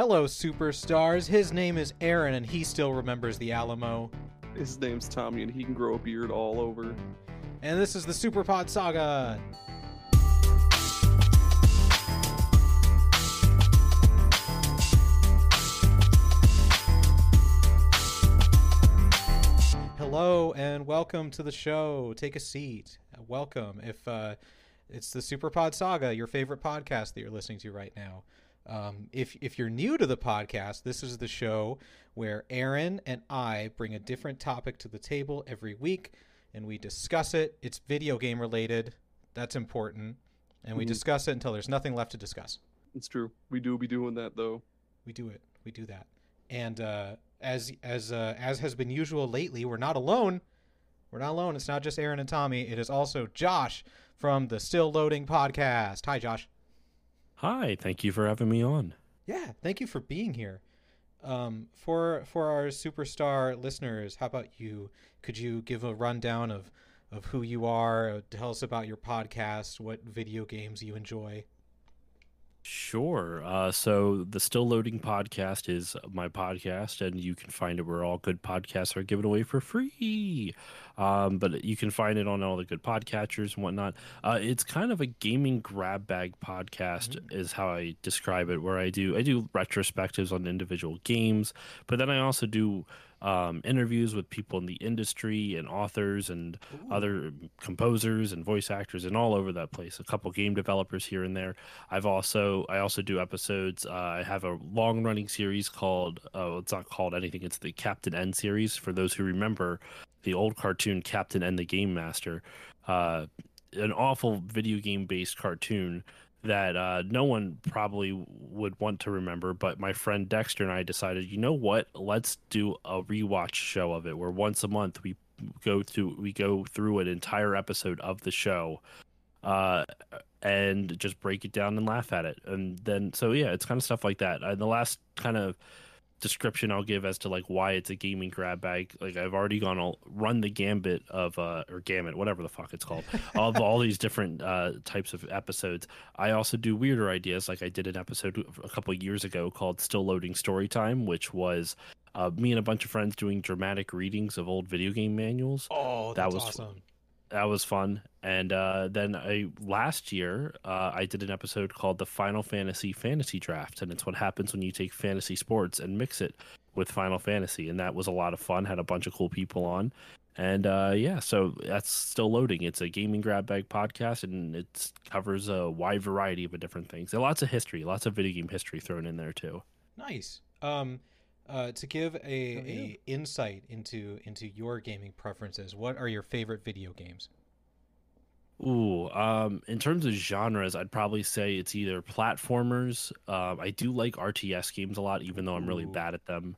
Hello, superstars. His name is Aaron, and he still remembers the Alamo. His name's Tommy, and he can grow a beard all over. And this is the Superpod Saga. Hello and welcome to the show. Take a seat. Welcome. If uh, it's the Superpod Saga, your favorite podcast that you're listening to right now. Um, if if you're new to the podcast, this is the show where Aaron and I bring a different topic to the table every week, and we discuss it. It's video game related. That's important, and we Mhm. discuss it until there's nothing left to discuss. It's true. We do be doing that though. We do it. We do that. And uh, as as uh, as has been usual lately, we're not alone. We're not alone. It's not just Aaron and Tommy. It is also Josh from the Still Loading podcast. Hi, Josh. Hi, thank you for having me on. Yeah, thank you for being here. Um, for for our superstar listeners, how about you? Could you give a rundown of of who you are? Uh, Tell us about your podcast. What video games you enjoy? Sure. Uh, so the Still Loading podcast is my podcast, and you can find it where all good podcasts are given away for free. Um, but you can find it on all the good podcatchers and whatnot. Uh, it's kind of a gaming grab bag podcast, is how I describe it. Where I do I do retrospectives on individual games, but then I also do um, interviews with people in the industry and authors and other composers and voice actors and all over that place. A couple game developers here and there. I've also I also do episodes. Uh, I have a long running series called uh, it's not called anything. It's the Captain N series for those who remember the old cartoon Captain N the Game Master. Uh, an awful video game based cartoon that uh, no one probably would want to remember. But my friend Dexter and I decided, you know what? Let's do a rewatch show of it, where once a month we go through we go through an entire episode of the show, uh, and just break it down and laugh at it. And then so yeah, it's kind of stuff like that. Uh, the last kind of description I'll give as to like why it's a gaming grab bag. Like I've already gone all run the gambit of uh or gamut, whatever the fuck it's called, of all these different uh types of episodes. I also do weirder ideas, like I did an episode a couple years ago called Still Loading Story Time, which was uh, me and a bunch of friends doing dramatic readings of old video game manuals Oh, That was- awesome. That was fun. And uh, then I last year uh, I did an episode called the Final Fantasy Fantasy Draft, and it's what happens when you take fantasy sports and mix it with Final Fantasy, and that was a lot of fun. Had a bunch of cool people on, and uh, yeah, so that's still loading. It's a gaming grab bag podcast, and it covers a wide variety of different things. And lots of history, lots of video game history thrown in there too. Nice. Um, uh, to give a, Oh, a insight into into your gaming preferences, what are your favorite video games? Ooh, um, in terms of genres, I'd probably say it's either platformers. Um, I do like RTS games a lot, even though I'm really Ooh. bad at them.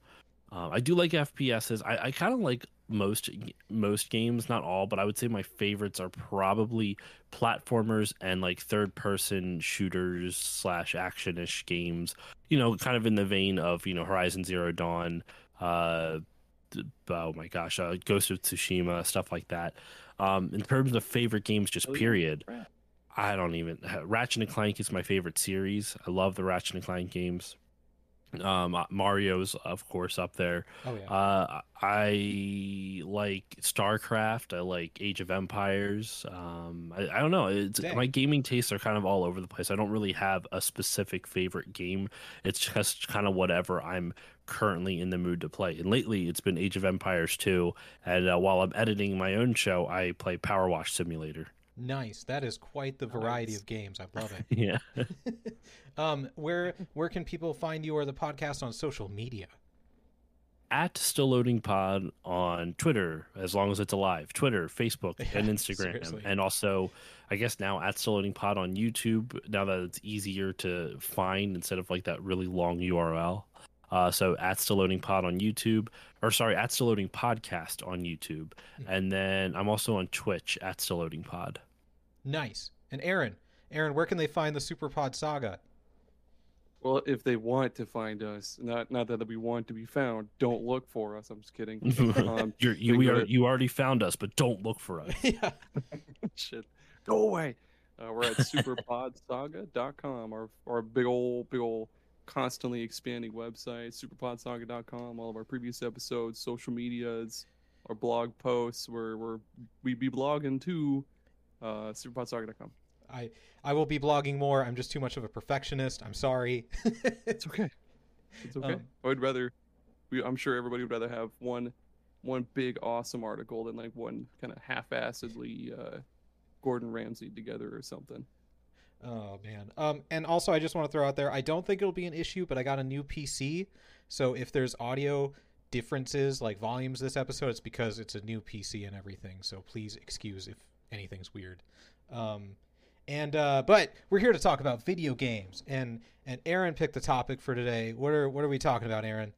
Um, I do like FPSs. I, I kind of like most most games, not all, but I would say my favorites are probably platformers and like third person shooters slash actionish games. You know, kind of in the vein of you know Horizon Zero Dawn. Uh, oh my gosh, uh, Ghost of Tsushima, stuff like that. Um, in terms of favorite games, just Oh, period. I don't even. Ratchet and Clank is my favorite series. I love the Ratchet and Clank games. Um, uh, Mario's of course up there. Oh yeah. Uh, I like StarCraft. I like Age of Empires. Um, I, I don't know. It's Dang. my gaming tastes are kind of all over the place. I don't really have a specific favorite game. It's just kind of whatever I'm currently in the mood to play. And lately, it's been Age of Empires 2. And uh, while I'm editing my own show, I play Power Wash Simulator. Nice. That is quite the variety Nice. of games. I love it. Yeah. um, where where can people find you or the podcast on social media? At Still Loading Pod on Twitter, as long as it's alive. Twitter, Facebook, and Instagram. seriously. And also, I guess now at Still Loading Pod on YouTube, now that it's easier to find instead of like that really long URL. Uh, so at Still Loading Pod on YouTube, or sorry, at Still Loading Podcast on YouTube. Hmm. And then I'm also on Twitch at Still Loading Pod. Nice. And Aaron, Aaron, where can they find the Superpod Saga? Well, if they want to find us, not not that we want to be found, don't look for us. I'm just kidding. Um, You're, you, we are, to- you already found us, but don't look for us. yeah. shit, go away. Uh, we're at superpodsaga.com, our our big old big old constantly expanding website, superpodsaga.com, all of our previous episodes, social medias, our blog posts. Where we're we be blogging too. Uh, superpodsaga.com. I I will be blogging more. I'm just too much of a perfectionist. I'm sorry. It's okay. It's okay. Um, I would rather. We, I'm sure everybody would rather have one, one big awesome article than like one kind of half-assedly uh, Gordon Ramsay together or something. Oh man. Um, and also I just want to throw out there, I don't think it'll be an issue, but I got a new PC, so if there's audio differences like volumes this episode, it's because it's a new PC and everything. So please excuse if anything's weird. Um, and uh, but we're here to talk about video games, and and Aaron picked the topic for today. What are what are we talking about, Aaron?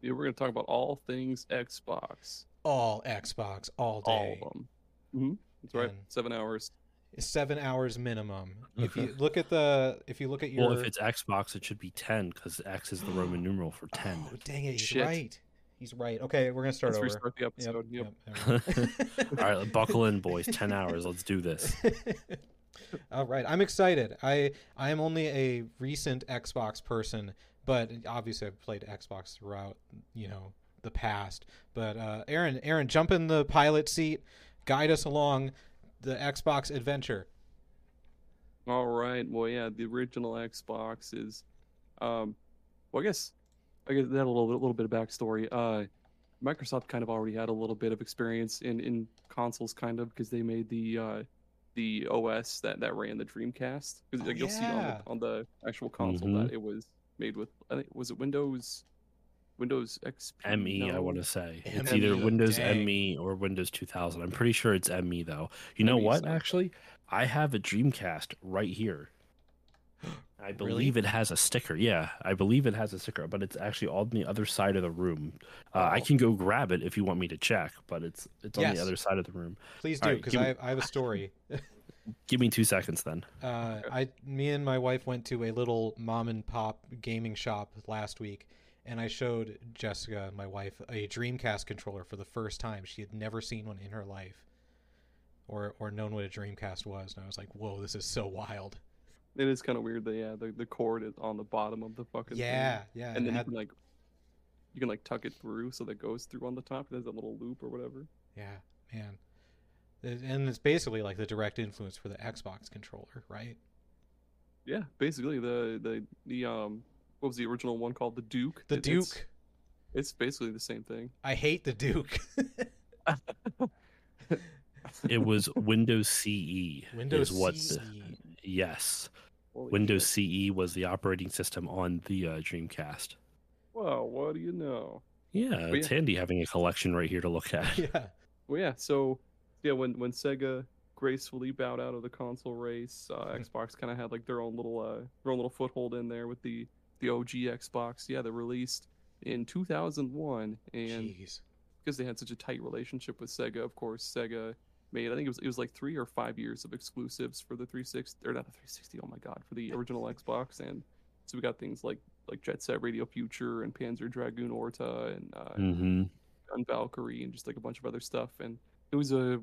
Yeah, we're gonna talk about all things Xbox, All Xbox, all day. all of them. hmm That's right. And- Seven hours. Seven hours minimum. If you look at the, if you look at your, Well, if it's Xbox, it should be 10 because X is the Roman numeral for 10. oh dang it, he's Shit. right. He's right. Okay, we're gonna start Let's over. restart the episode. Yep. yep, yep. All right, buckle in, boys. 10 hours. Let's do this. All right, I'm excited. I I am only a recent Xbox person, but obviously I've played Xbox throughout, you know, the past. But uh, Aaron, Aaron, jump in the pilot seat, guide us along the Xbox adventure. All right. Well, yeah, the original Xbox is, um, well, I guess, I guess that a little bit, a little bit of backstory. Uh, Microsoft kind of already had a little bit of experience in in consoles, kind of, because they made the uh, the OS that that ran the Dreamcast. Because Oh, like, you'll see on the, on the actual console Mhm. that it was made with. I think was it Windows, Windows XP. ME, I want to say. It's ME, either Windows dang. ME or Windows 2000. I'm pretty sure it's ME, though. You know ME what, sounds- actually? I have a Dreamcast right here. I Really? believe it has a sticker. Yeah, I believe it has a sticker, but it's actually on the other side of the room. Uh, I Oh. can go grab it if you want me to check, but it's it's on Yes. the other side of the room. Please All do, because give I, have- I have a story. Give me two seconds then. Uh, I, me and my wife went to a little mom and pop gaming shop last week, and I showed Jessica, my wife, a Dreamcast controller for the first time. She had never seen one in her life, or or known what a Dreamcast was, and I was like, "Whoa, this is so wild!" It is kind of weird that yeah, the, the cord is on the bottom of the fucking thing. Yeah, yeah, and then had- you can like you can like tuck it through so that goes through on the top. There's a little loop or whatever. yeah, man. And it's basically like the direct influence for the Xbox controller, right? Yeah, basically the the the um what was the original one called? The Duke. The It- Duke. It's, basically the same thing. I hate the Duke. It was Windows CE. Windows is what CE. the- yes. Holy Windows shit. CE was the operating system on the uh, Dreamcast. Well, what do you know? Yeah, But it's handy having a collection right here to look at. yeah. Well, yeah. So yeah, when when Sega gracefully bowed out of the console race, uh, Hmm. Xbox kind of had like their own little uh their own little foothold in there with the the OG Xbox. Yeah, they released in 2001 and Jeez. because they had such a tight relationship with Sega, of course, Sega made I think it was it was like three or five years of exclusives for the 360 or not the 360. Oh my god, for the original Xbox, and so we got things like like Jet Set Radio Future and Panzer Dragoon Orta and uh, hmm Gun Valkyrie and just like a bunch of other stuff. And it was a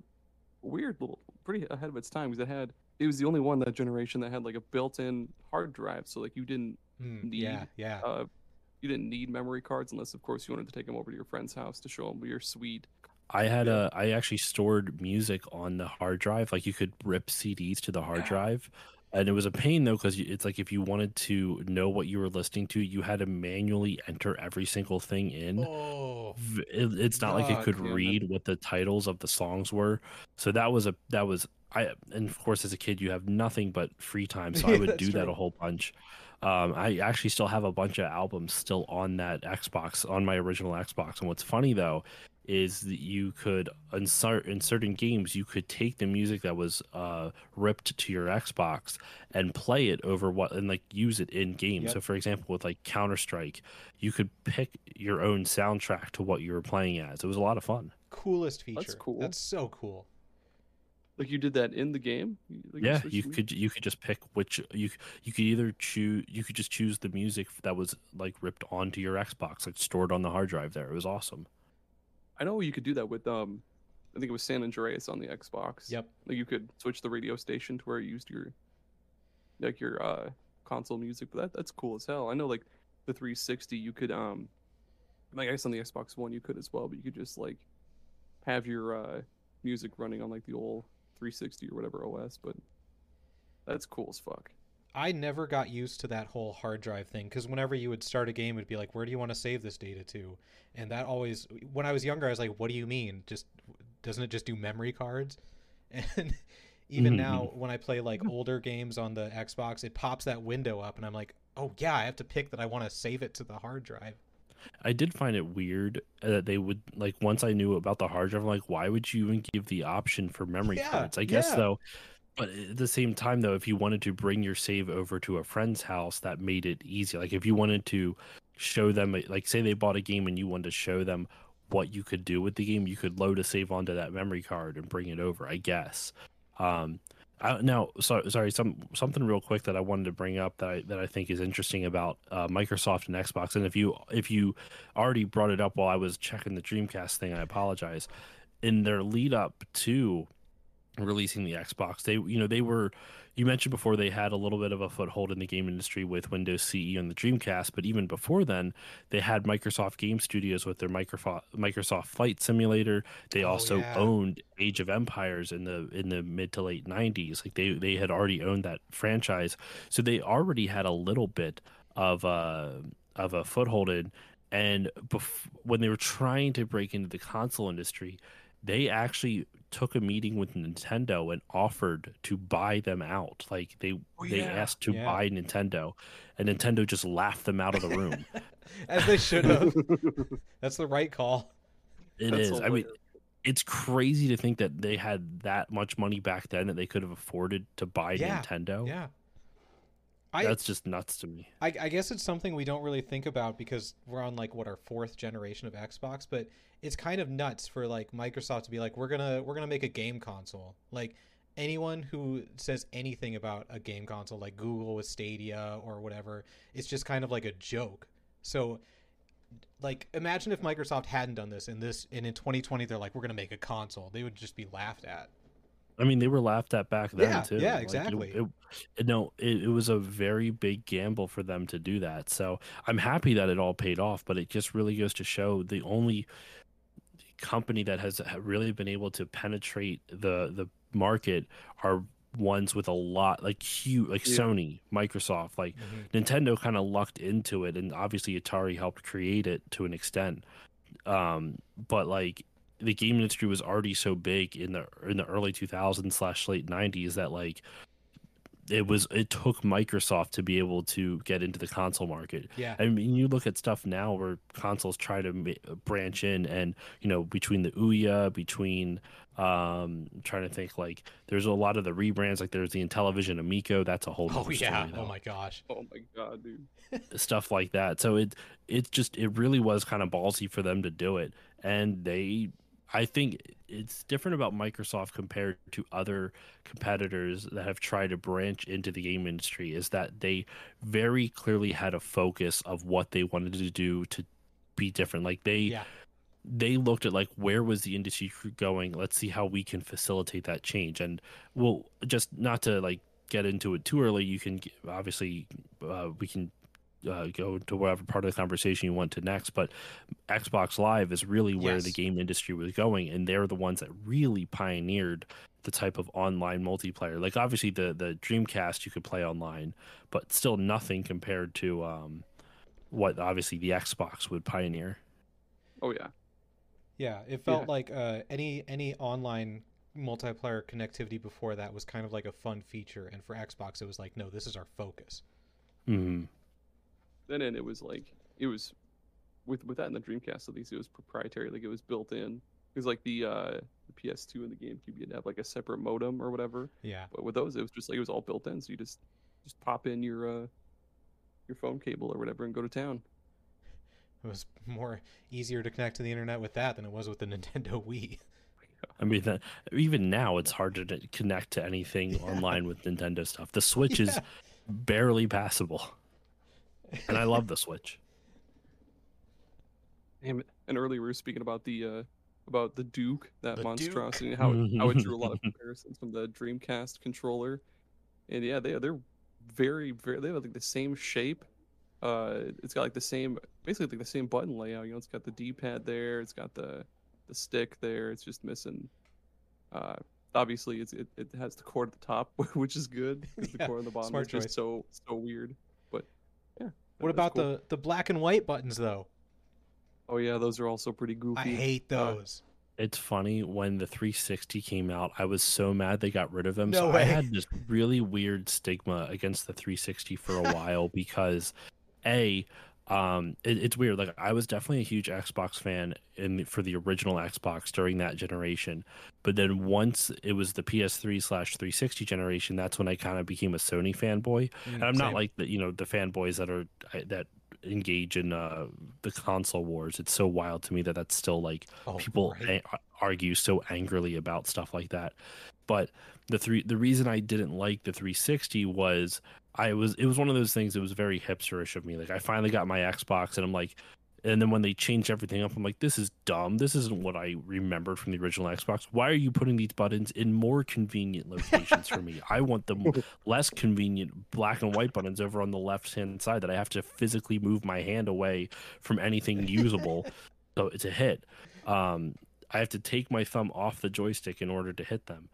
weird little, pretty ahead of its time because it had it was the only one that generation that had like a built-in hard drive, so like you didn't Hmm, need, yeah, yeah. uh, you didn't need memory cards unless, of course, you wanted to take them over to your friend's house to show them your sweet. I had a I actually stored music on the hard drive. Like you could rip CDs to the hard Yeah. drive, and it was a pain though because it's like if you wanted to know what you were listening to, you had to manually enter every single thing in. oh, it- it's not like it could damn it. read what the titles of the songs were. So that was a that was I and of course as a kid you have nothing but free time, so I would that's do that a whole bunch. Um, I actually still have a bunch of albums still on that Xbox on my original Xbox. And what's funny though is that you could insert in certain games you could take the music that was uh, ripped to your Xbox and play it over what and like use it in game. Yep. So for example, with like Counter Strike, you could pick your own soundtrack to what you were playing as. It was a lot of fun. coolest feature. That's cool. That's so cool. Like you did that in the game. Like yeah, you them? could you could just pick which you you could either choose you could just choose the music that was like ripped onto your Xbox, like stored on the hard drive. There, it was awesome. I know you could do that with um, I think it was San Andreas on the Xbox. Yep. Like you could switch the radio station to where you used your, like your uh, console music, but that that's cool as hell. I know like the 360, you could um, like I guess on the Xbox One you could as well, but you could just like have your uh music running on like the old 360 or whatever OS. But that's cool as fuck. I never got used to that whole hard drive thing because whenever you would start a game, it'd be like, "Where do you want to save this data to?" And that always, when I was younger, I was like, "What do you mean? Just doesn't it just do memory cards?" And even mm-hmm. now, when I play like older games on the Xbox, it pops that window up, and I'm like, "Oh yeah, I have to pick that I want to save it to the hard drive." I did find it weird that they would like once I knew about the hard drive, I'm like, why would you even give the option for memory Yeah, cards? I guess yeah. though, but at the same time though, if you wanted to bring your save over to a friend's house, that made it easy. Like if you wanted to show them, like say they bought a game and you wanted to show them what you could do with the game, you could load a save onto that memory card and bring it over. I guess. Um, Now, so, sorry, some something real quick that I wanted to bring up that I, that I think is interesting about uh, Microsoft and Xbox. And if you if you already brought it up while I was checking the Dreamcast thing, I apologize. In their lead up to releasing the Xbox, they you know they were you mentioned before they had a little bit of a foothold in the game industry with Windows CE on the Dreamcast, but even before then, they had Microsoft Game Studios with their Microsoft Microsoft Flight Simulator. They Oh, also yeah. owned Age of Empires in the in the mid to late '90s. Like they they had already owned that franchise, so they already had a little bit of a of a foothold in. And bef- when they were trying to break into the console industry, they actually took a meeting with Nintendo and offered to buy them out. Like they Oh, they asked to Yeah. buy Nintendo, and Nintendo just laughed them out of the room. As they should have. That's the right call. It That's is. I mean, it's crazy to think that they had that much money back then that they could have afforded to buy Yeah, Nintendo. Yeah. I, That's just nuts to me. I, I guess it's something we don't really think about because we're on like what our fourth generation of Xbox, but it's kind of nuts for like Microsoft to be like, we're gonna we're gonna make a game console. Like anyone who says anything about a game console, like Google with Stadia or whatever, it's just kind of like a joke. So like imagine if Microsoft hadn't done this in this and in 2020 they're like, we're gonna make a console. They would just be laughed at. I mean, they were laughed at back then Yeah, too. yeah, Like, exactly. It, it- no, it, it was a very big gamble for them to do that. So I'm happy that it all paid off, but it just really goes to show the only company that has really been able to penetrate the the market are ones with a lot like huge like Yeah. Sony, Microsoft, like Nintendo kind of lucked into it, and obviously Atari helped create it to an extent. Um, but like the game industry was already so big in the in the early 2000s slash late 90s that like it was it took Microsoft to be able to get into the console market. Yeah. I mean, you look at stuff now where consoles try to ma- branch in, and you know, between the Ouya, between um, I'm trying to think like there's a lot of the rebrands, like there's the Intellivision Amico. That's a whole. Oh yeah. story, Oh my gosh. Oh my god, dude. stuff like that. So it it just it really was kind of ballsy for them to do it, and they I think it's different about Microsoft compared to other competitors that have tried to branch into the game industry is that they very clearly had a focus of what they wanted to do to be different. Like they Yeah. they looked at like where was the industry going let's see how we can facilitate that change and well just not to like get into it too early you can obviously uh, we can uh, go to whatever part of the conversation you want to next but xbox live is really where the game industry was going and they're the ones that really pioneered the type of online multiplayer like obviously the the dreamcast you could play online but still nothing compared to um what obviously the xbox would pioneer Oh yeah. Yeah, it felt Yeah. like uh, any any online multiplayer connectivity before that was kind of like a fun feature, and for Xbox, it was like, no, this is our focus. hmm Then and it was like it was with with that in the Dreamcast at least it was proprietary, like it was built in. Because like the uh the PS2 and the GameCube you'd have like a separate modem or whatever. Yeah, But with those it was just like it was all built in, so you just just pop in your uh your phone cable or whatever and go to town. it was more easier to connect to the internet with that than it was with the Nintendo Wii. I mean, that, even now it's hard to connect to anything Yeah. online with Nintendo stuff. The Switch is barely passable, and I love the Switch. Damn. And earlier we were speaking about the uh about the Duke, that The monstrosity, and how it, how it drew a lot of comparisons from the Dreamcast controller. And yeah, they they're very very they have like the same shape. Uh, it's got like the same basically like the same button layout. You know, it's got the D-pad there. It's got the the stick there. It's just missing. Uh, obviously it's it, it has the cord at the top, which is good. 'cause The Yeah, cord on the bottom smart is just so so weird. But yeah. What about cool. the the black and white buttons though? Oh yeah, those are also pretty goofy. I hate Uh, those. It's funny when the 360 came out, I was so mad they got rid of them. No so way. I had this really weird stigma against the 360 for a while because a um it, it's weird like I was definitely a huge Xbox fan in for the original Xbox during that generation. But then once it was the PS3 slash 360 generation, that's when I kind of became a Sony fanboy. And I'm not like the you know the fanboys that are that engage in uh the console wars. It's so wild to me that that's still like oh, people right. a- argue so angrily about stuff like that. But the three the reason I didn't like the 360 was I was it was one of those things that was very hipsterish of me. Like I finally got my Xbox and I'm like and then when they changed everything up, I'm like, this is dumb. This isn't what I remembered from the original Xbox. Why are you putting these buttons in more convenient locations for me? I want the less convenient black and white buttons over on the left hand side that I have to physically move my hand away from anything usable. so it's a hit. Um, I have to take my thumb off the joystick in order to hit them.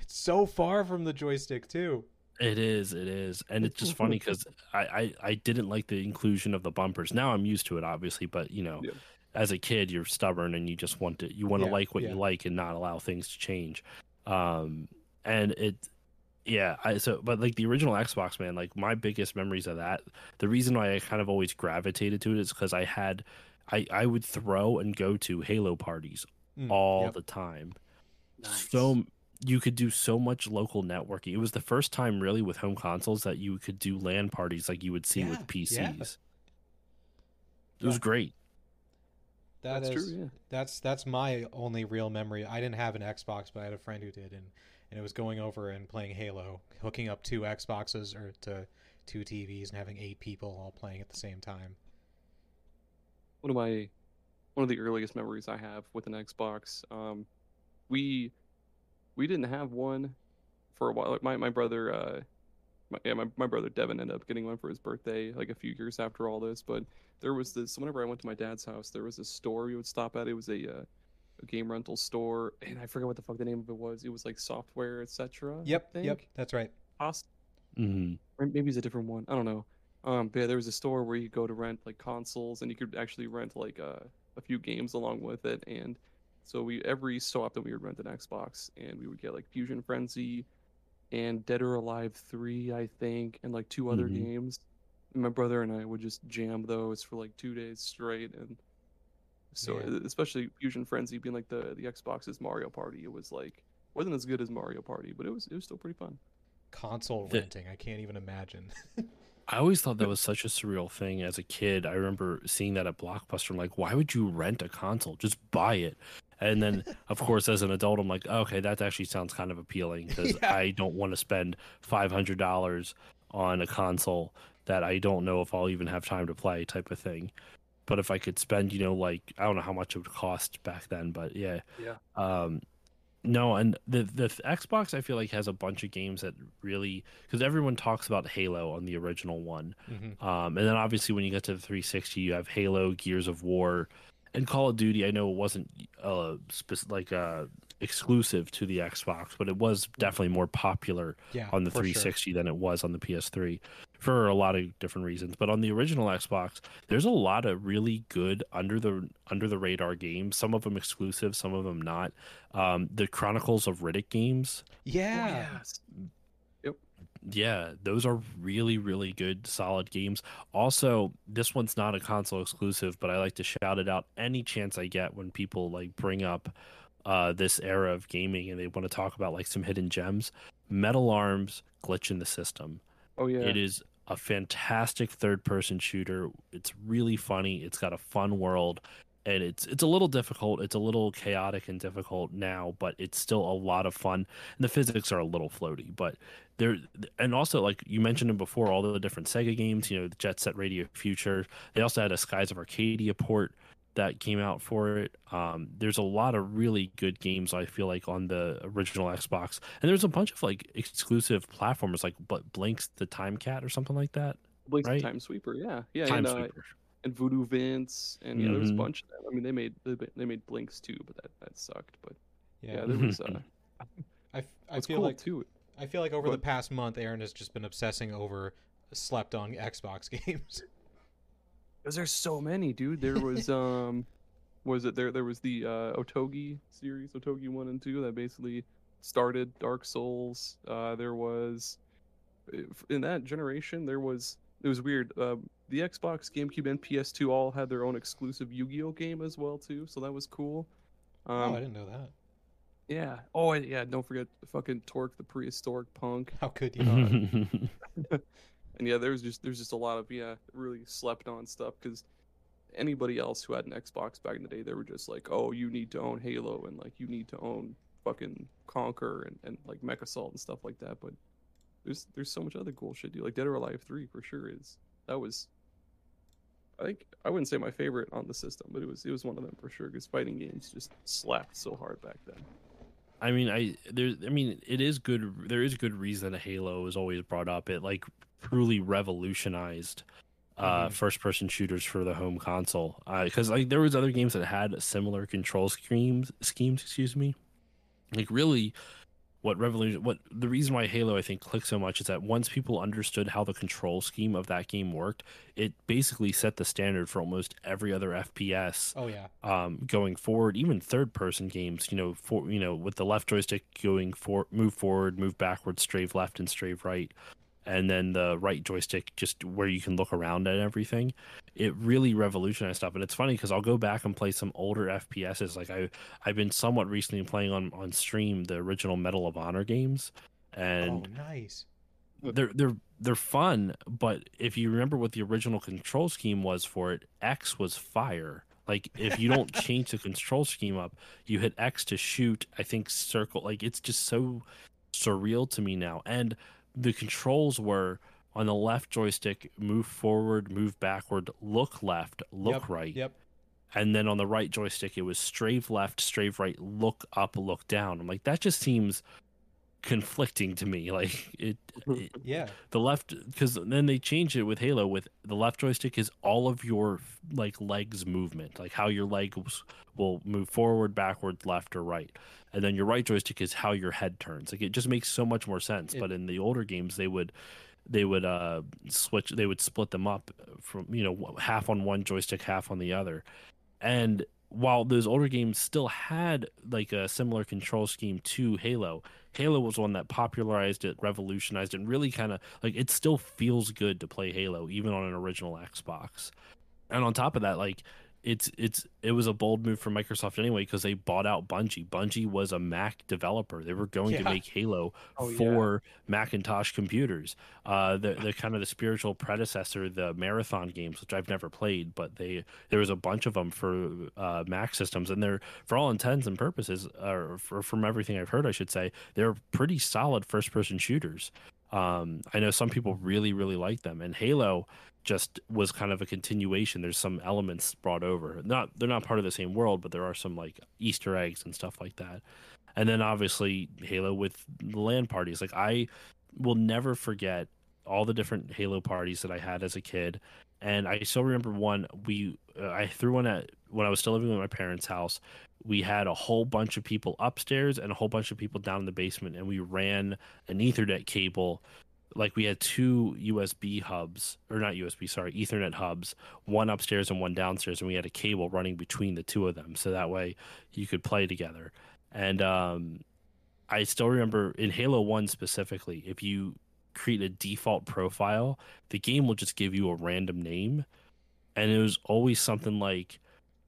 It's so far from the joystick too. It is, it is, and it's just funny because I, I I didn't like the inclusion of the bumpers. Now I'm used to it, obviously, but you know, Yeah. as a kid, you're stubborn and you just want to you want to Yeah, like what yeah. you like and not allow things to change. Um, and it, yeah, I so but like the original Xbox, man, like my biggest memories of that. The reason why I kind of always gravitated to it is because I had, I I would throw and go to Halo parties Mm, all yep. the time. So you could do so much local networking. It was the first time really with home consoles that you could do LAN parties like you would see Yeah, with PCs. yeah. It was great. That That's is- true. Yeah. That's that's my only real memory. I didn't have an Xbox, but I had a friend who did, and and it was going over and playing Halo, hooking up two Xboxes or to two TVs and having eight people all playing at the same time. one of my one of the earliest memories I have with an Xbox. Um, we we didn't have one for a while. Like my my brother, uh, my, yeah, my my brother Devin ended up getting one for his birthday, like a few years after all this. But there was this. Whenever I went to my dad's house, there was a store we would stop at. It was a, uh, a game rental store, and I forget what the fuck the name of it was. It was like software, etc. Yep, yep, that's right. Poss- hmm or maybe it's a different one. I don't know. Um, but yeah, there was a store where you go to rent like consoles, and you could actually rent like uh, a few games along with it. And so we every so often we would rent an Xbox, and we would get like Fusion Frenzy, and Dead or Alive Three, I think, and like two other Mhm. games. And my brother and I would just jam those for like two days straight, and so Yeah. especially Fusion Frenzy being like the the Xbox's Mario Party, it was like wasn't as good as Mario Party, but it was it was still pretty fun. Console The- renting, I can't even imagine. I always thought that was such a surreal thing as a kid. I remember seeing that at Blockbuster. I'm like, why would you rent a console? Just buy it. And then, of course, as an adult, I'm like, okay, that actually sounds kind of appealing because Yeah. I don't want to spend five hundred dollars on a console that I don't know if I'll even have time to play, type of thing. But if I could spend, you know, like I don't know how much it would cost back then, but yeah, Yeah. um, no, and the the Xbox I feel like has a bunch of games that really because everyone talks about Halo on the original one, Mhm. um, and then obviously when you get to the 360, you have Halo, Gears of War, and Call of Duty. I know it wasn't uh spec- like uh exclusive to the Xbox, but it was definitely more popular Yeah, on the for sure. 360 than it was on the PS3 for a lot of different reasons. But on the original Xbox, there's a lot of really good under the under the radar games. Some of them exclusive, some of them not. Um, the Chronicles of Riddick games, Yeah, Oh, yes. Yeah, those are really really good, solid games. Also, this one's not a console exclusive, but I like to shout it out any chance I get when people like bring up uh, this era of gaming and they want to talk about like some hidden gems. Metal Arms glitch in the system. Oh yeah. It is a fantastic third person shooter. It's really funny. It's got a fun world and it's it's a little difficult. It's a little chaotic and difficult now, but it's still a lot of fun. And the physics are a little floaty, but there and also like you mentioned before all the different Sega games, you know, the Jet Set Radio Future. They also had a Skies of Arcadia port that came out for it. Um, there's a lot of really good games I feel like on the original Xbox, and there's a bunch of like exclusive platformers like but Blinx the Time Cat or something like that. Blake's Right? Time Sweeper, yeah, yeah, Time and, uh, Sweeper. And Voodoo Vince, and yeah, there was a Mhm. bunch of them. I mean, they made they made- Blinx too, but that that sucked. But yeah, Yeah, there was. Uh, I, f- I what's feel cool like too. I feel like over the past month, Aaron has just been obsessing over slept on Xbox games. Because there's so many, dude. There was um, was it there? There was the uh, Otogi series, Otogi one and two, that basically started Dark Souls. Uh, there was in that generation, there was it was weird. Uh, the Xbox, GameCube, and PS2 all had their own exclusive Yu-Gi-Oh game as well too, so that was cool. Um, oh, I didn't know that. yeah. Oh, yeah. Don't forget fucking Tork, the prehistoric punk. How could you not? and yeah, there's just there's just a lot of yeah really slept on stuff because anybody else who had an Xbox back in the day, they were just like, oh, you need to own Halo and like you need to own fucking Conker and, and like Mech Assault and stuff like that. But there's there's so much other cool shit, dude. Like Dead or Alive Three for sure is that was. I think I wouldn't say my favorite on the system, but it was it was one of them for sure because fighting games just slapped so hard back then. I mean, I there. I mean, it is good. There is good reason Halo is always brought up. It like truly revolutionized uh, Mhm. first-person shooters for the home console. Because like there was other games that had similar control schemes. Schemes, excuse me. Like really, what revolution? What the reason why Halo I think clicked so much is that once people understood how the control scheme of that game worked, it basically set the standard for almost every other FPS Oh yeah. um, going forward, even third person games, you know, for you know, with the left joystick going for move forward, move backwards strafe left and strafe right, and then the right joystick just where you can look around at everything. It really revolutionized stuff, and it's funny because I'll go back and play some older FPSs. Like I, I've been somewhat recently playing on on stream the original Medal of Honor games, and oh nice. they're they're they're fun, but if you remember what the original control scheme was for it, X was fire. Like if you don't change the control scheme up, you hit X to shoot. I think circle. Like it's just so surreal to me now. And the controls were on the left joystick, move forward, move backward, look left, look Yep, right, Yep. and then on the right joystick it was strafe left, strafe right, look up, look down. I'm like that just seems conflicting to me. Like it, it Yeah. the left because then they changed it with halo with the left joystick is all of your like legs movement like how your legs will move forward backward left or right and then your right joystick is how your head turns like it just makes so much more sense It- but in the older games they would they would uh switch they would split them up from you know half on one joystick half on the other and while those older games still had like a similar control scheme to Halo, Halo was one that popularized it, revolutionized it, and really kind of like it still feels good to play Halo even on an original Xbox. And on top of that, like it's it's it was a bold move for Microsoft anyway because they bought out Bungie. Bungie was a Mac developer. They were going to make Halo Oh, yeah. for Macintosh computers. Uh, the the kind of the spiritual predecessor, the Marathon games, which I've never played, but they there was a bunch of them for uh, Mac systems, and they're for all intents and purposes, or for, from everything I've heard, I should say, they're pretty solid first person shooters. Um, I know some people really really like them, and Halo just was kind of a continuation. There's some elements brought over. Not they're not part of the same world, but there are some like Easter eggs and stuff like that. And then obviously Halo with the parties. Like I will never forget all the different Halo parties that I had as a kid. And I still remember one we uh, I threw one at when I was still living with my parents' house. We had a whole bunch of people upstairs and a whole bunch of people down in the basement, and we ran an Ethernet cable like we had two USB hubs or not USB, sorry, Ethernet hubs, one upstairs and one downstairs, and we had a cable running between the two of them, so that way you could play together. And um, I still remember in Halo One specifically, if you create a default profile, the game will just give you a random name, and it was always something like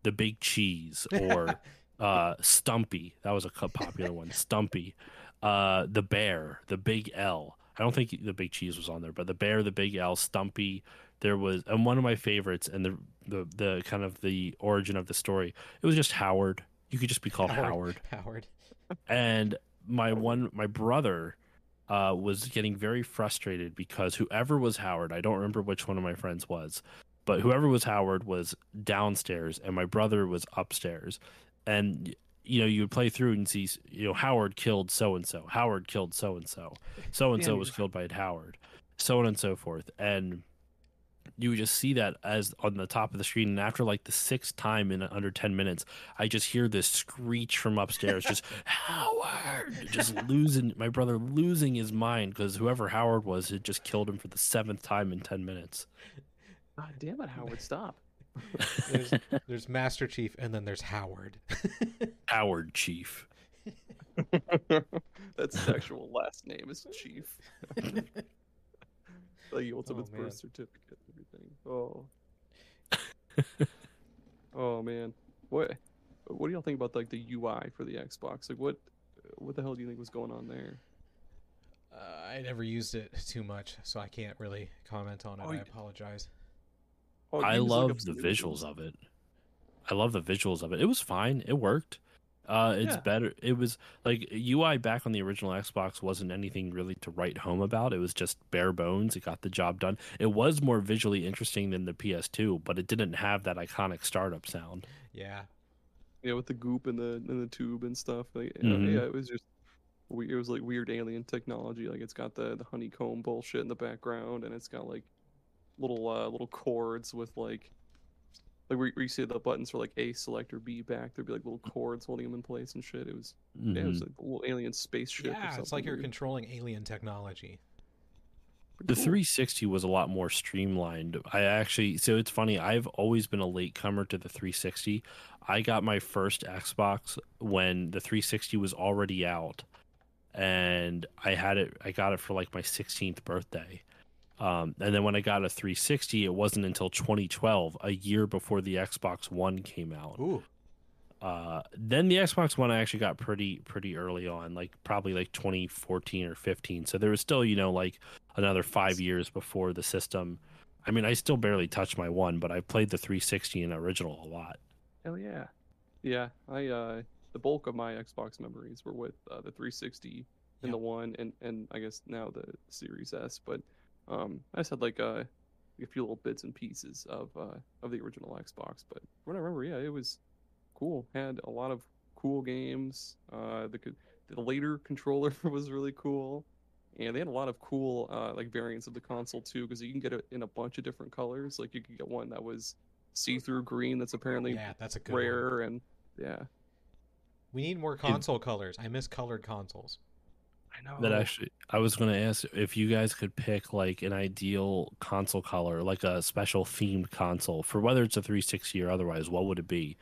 the Big Cheese or uh, Stumpy. That was a popular one. Stumpy, uh, the Bear, the Big L. I don't think the Big Cheese was on there, but the Bear, the Big L, Stumpy. There was, and one of my favorites, and the the the kind of the origin of the story. It was just Howard. You could just be called Howard. Howard. And my one, my brother, uh, was getting very frustrated because whoever was Howard, I don't remember which one of my friends was, but whoever was Howard was downstairs, and my brother was upstairs, and you know you would play through and see you know Howard killed so and so, Howard killed so and so, so and so was killed by Howard, so on and so forth, and you would just see that as on the top of the screen and after like the sixth time in under 10 minutes i just hear this screech from upstairs just howard! just losing my brother losing his mind because whoever howard was had just killed him for the seventh time in 10 minutes. God damn it, Howard, stop. There's, there's Master Chief, and then there's Howard. howard chief That's his actual last name is Chief. like the ultimate man. birth certificate everything. Oh. oh man. What what do y'all think about like the UI for the Xbox? Like what what the hell do you think was going on there? Uh, I never used it too much, so I can't really comment on it. Oh, I you- apologize. Oh, I you just look love up the visuals of it. I love the visuals of it. It was fine. It worked. Uh, it's Yeah. better. It was like UI back on the original Xbox wasn't anything really to write home about. It was just bare bones. It got the job done. It was more visually interesting than the PS2, but it didn't have that iconic startup sound. Yeah. Yeah, with the goop and the and the tube and stuff. Like, you know, Mhm. yeah, it was just we- it was like weird alien technology. Like it's got the the honeycomb bullshit in the background, and it's got like little uh little cords with like like where, where you see the buttons for like A select or B back. There'd be like little cords holding them in place and shit. It was yeah, it was Mhm. like a little alien spaceship. or Yeah, it's like you're weird. controlling alien technology. The Cool. 360 was a lot more streamlined. I actually, so it's funny. I've always been a latecomer to the 360. I got my first Xbox when the 360 was already out, and I had it. I got it for like my 16th birthday. Um, and then when I got a 360, it wasn't until 2012, a year before the Xbox One came out. Ooh. Uh, then the Xbox One I actually got pretty pretty early on, like probably like 2014 or 15. So there was still you know like another five years before the system. I mean, I still barely touched my one, but I played the 360 and original a lot. Hell yeah, yeah. I uh the bulk of my Xbox memories were with uh, the 360 and Yep. the one, and and I guess now the Series S. But um, I just had like uh, a few little bits and pieces of uh of the original Xbox. But what I remember, yeah, it was cool. Had a lot of cool games. Uh, the the later controller was really cool. And they had a lot of cool uh, like variants of the console too, because you can get it in a bunch of different colors. Like you could get one that was see-through green, that's apparently Yeah, that's a good one. rare and yeah We need more console colors. I miss colored consoles. I know That actually, I was going to ask if you guys could pick like an ideal console color, like a special themed console for whether it's a 360 or otherwise. What would it be?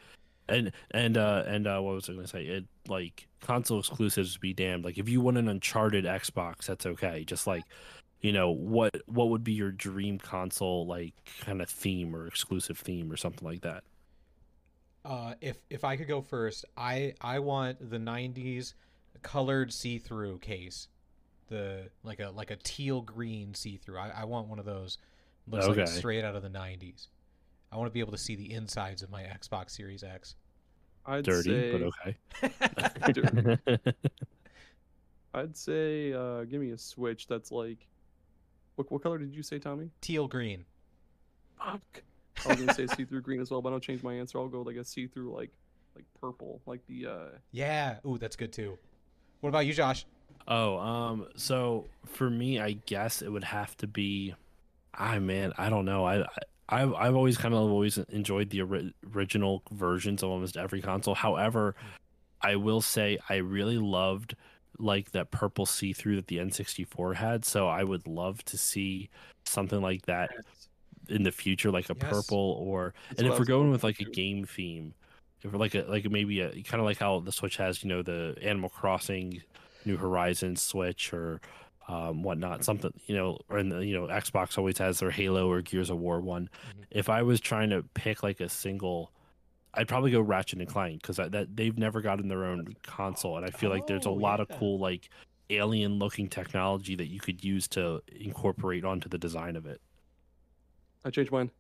And and uh and uh what was I going to say? It like console exclusives be damned. Like if you want an Uncharted Xbox, that's okay. Just like you know what what would be your dream console like kind of theme or exclusive theme or something like that. Uh, if if I could go first, I I want the '90s colored see-through case, the like a like a teal green see-through. I, I want one of those. Looks like it's straight out of the '90s. I want to be able to see the insides of my Xbox Series X. i'd Dirty, say but Dirty. okay. i'd say uh give me a switch that's like what, what color did you say tommy teal green. fuck i was gonna say see-through green as well but i'll change my answer i'll go like a see-through like like purple like the uh Yeah. Ooh, that's good too. What about you, Josh? Oh, um, so for me, I guess it would have to be. I man, I don't know. I, I I've I've always kind of always enjoyed the ori- original versions of almost every console. However, I will say I really loved like that purple see through that the N64 had. So I would love to see something like that in the future, like a Yes. purple or That's and if we're going going with like a game theme, if we're like a like maybe a kind of like how the Switch has, you know, the Animal Crossing, New Horizons Switch or um, whatnot, something you know, or in the you know Xbox always has their Halo or Gears of War one. Mhm. If I was trying to pick like a single. I'd probably go Ratchet and Clank because that, that they've never gotten their own console, and I feel like there's a Oh, lot of cool like alien-looking technology that you could use to incorporate onto the design of it. i changed mine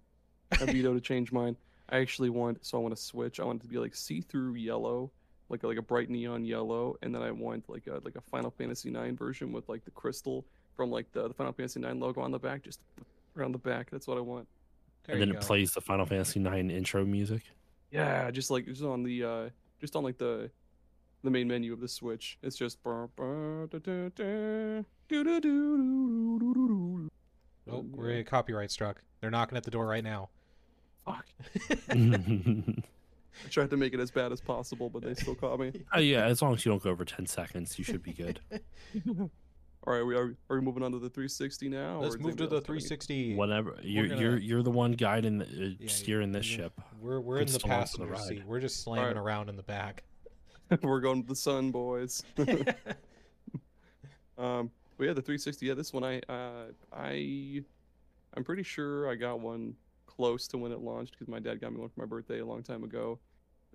i veto to change mine i actually want so i want to switch i want it to be like see-through yellow like a, like a bright neon yellow and then i want like a like a final fantasy 9 version with like the crystal from like the, the final fantasy 9 logo on the back just around the back that's what i want There and then you it plays the Final Fantasy IX intro music. Yeah, just like just on the uh just on like the the main menu of the Switch. It's just brr, brr, da, da, da. Oh, we're yeah. gonna copyright struck. They're knocking at the door right now. Fuck. I tried to make it as bad as possible, but they still caught me. yeah, as long as you don't go over ten seconds, you should be good. All right, we are, are we moving on to the 360 now? or Let's is move to anybody the else got any- 360. Whatever. You're gonna- you're you're the one guiding, the, uh, Yeah, steering this we're- ship. We're we're in the still on for the passenger seat. We're just slamming Alright. around in the back. We're going to the sun, boys. Um, but yeah, the 360. Yeah, this one I uh I I'm pretty sure I got one close to when it launched because my dad got me one for my birthday a long time ago,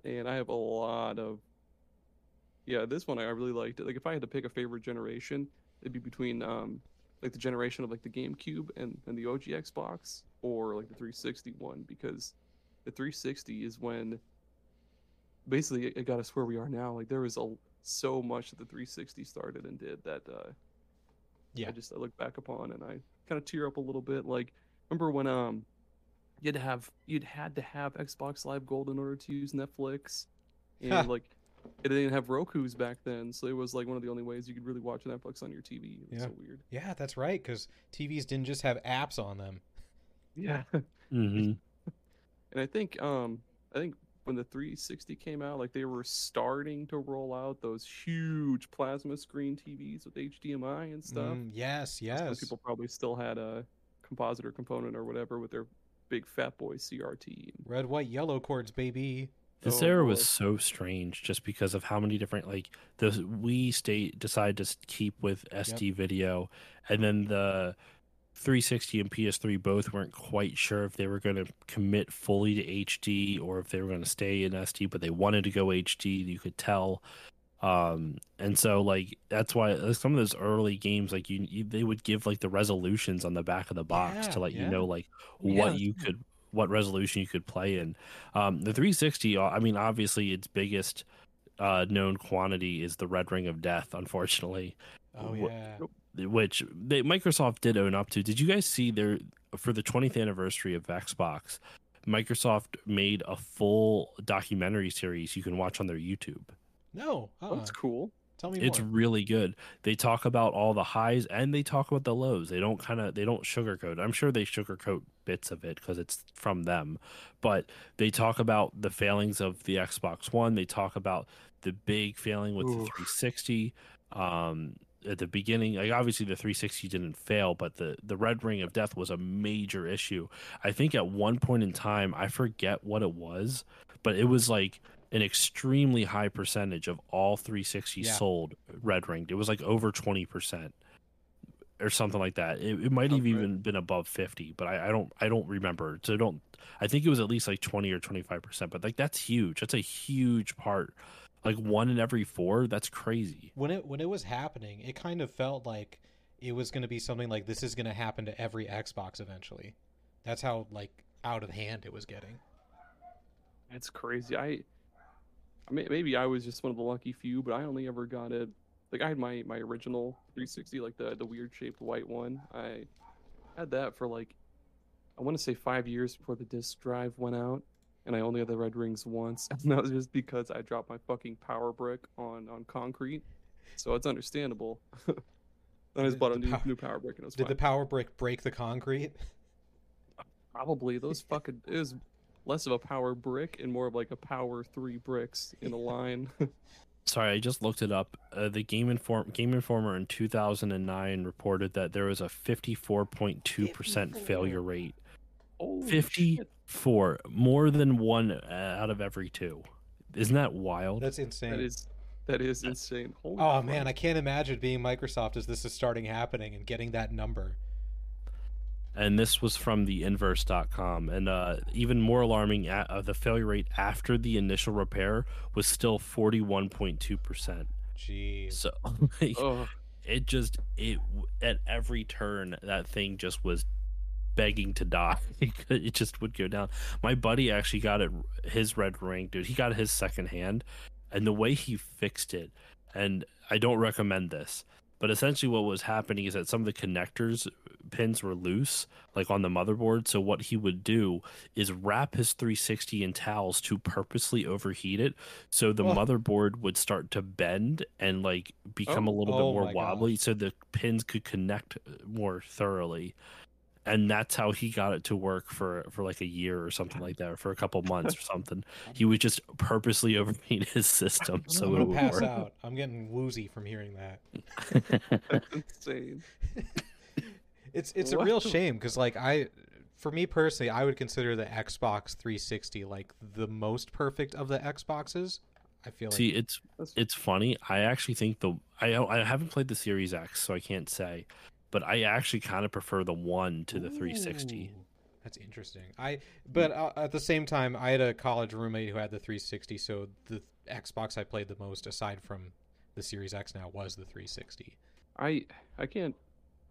and I have a lot of. Yeah, this one I really liked it. Like if I had to pick a favorite generation, it'd be between um like the generation of like the GameCube and and the OG Xbox or like the 360 one because the 360 is when basically it, it got us where we are now. Like there was a so much that the 360 started and did that uh Yeah. I just I look back upon and I kind of tear up a little bit. Like remember when um you'd have you'd had to have Xbox Live Gold in order to use Netflix, and like it didn't have Roku's back then, so it was like one of the only ways you could really watch Netflix on your TV. It was Yeah. so weird. yeah, that's right. Because TVs didn't just have apps on them. Yeah, hmm and I think um I think when the 360 came out, like they were starting to roll out those huge plasma screen TVs with HDMI and stuff. Mm, yes, Some yes. people probably still had a compositor component or whatever with their big fat boy CRT. Red, white, yellow cords, baby. This Oh, era boy. was so strange just because of how many different like the Wii state decided to keep with SD video, and then the 360 and PS3 both weren't quite sure if they were going to commit fully to HD or if they were going to stay in SD, but they wanted to go HD. You could tell. Um, and so like that's why uh, some of those early games like you, you they would give like the resolutions on the back of the box Yeah, to let yeah. you know like Yeah. what you could what resolution you could play in. Um, the 360, uh, I mean, obviously its biggest uh, known quantity is the Red Ring of Death, unfortunately, Oh yeah. which they, Microsoft did own up to. Did you guys see their for the 20th anniversary of Xbox? Microsoft made a full documentary series you can watch on their YouTube. No. Uh-uh. That's cool. Tell me It's more. really good. They talk about all the highs and they talk about the lows. They don't kind of they don't sugarcoat. I'm sure they sugarcoat bits of it because it's from them, but they talk about the failings of the Xbox One. They talk about the big failing with the 360. Um, at the beginning, like obviously the 360 didn't fail, but the the Red Ring of Death was a major issue. I think at one point in time, I forget what it was, but it was like an extremely high percentage of all 360 Yeah. sold red ringed. It was like over 20% or something like that. It, it might have Okay. even been above 50, but I, I don't I don't remember. So don't I think it was at least like 20 or 25%, but like that's huge. That's a huge part. Like one in every four, that's crazy. when it when it was happening, it kind of felt like it was going to be something like this is going to happen to every Xbox eventually. That's how like out of hand it was getting. That's crazy. I, I may, maybe I was just one of the lucky few, but I only ever got it. Like I had my my original 360, like the the weird shaped white one. I had that for like, I want to say five years before the disc drive went out, and I only had the red rings once, and that was just because I dropped my fucking power brick on on concrete. So it's understandable. then I just bought a new pow- new power brick, and it was Did fine. the power brick break the concrete? Probably those fucking it was less of a power brick and more of like a power three bricks in a line. Sorry, I just looked it up. Uh, the Game Inform Game Informer in 2009 reported that there was a 54.2% failure rate. Holy shit. 54, more than one uh, out of every two. Isn't that wild? That's insane. That is that is insane. Holy oh man, I can't imagine being Microsoft as this is starting happening and getting that number. And this was from the inverse.com and uh, even more alarming at, uh, the failure rate after the initial repair was still 41.2% Jeez. so like, it just it at every turn that thing just was begging to die. It just would go down. My buddy actually got it his red ring dude. He got his second hand and the way he fixed it and i don't recommend this But essentially, what was happening is that some of the connectors pins were loose, like on the motherboard. So what he would do is wrap his 360 in towels to purposely overheat it, so the Oh. motherboard would start to bend and like become Oh. a little Oh bit more wobbly, so the pins could connect more thoroughly. And that's how he got it to work for for like a year or something like that, or for a couple months or something. He would just purposely overheat his system I'm so it would pass work. out. I'm getting woozy from hearing that. That's insane. It's it's a real shame because like I, for me personally, I would consider the Xbox 360 like the most perfect of the Xboxes. I feel like See, it's it's funny. I actually think the I I haven't played the Series X, so I can't say, but I actually kind of prefer the one to the 360. That's interesting. I but uh, at the same time, I had a college roommate who had the 360, so the Xbox I played the most, aside from the Series X, now was the 360. I I can't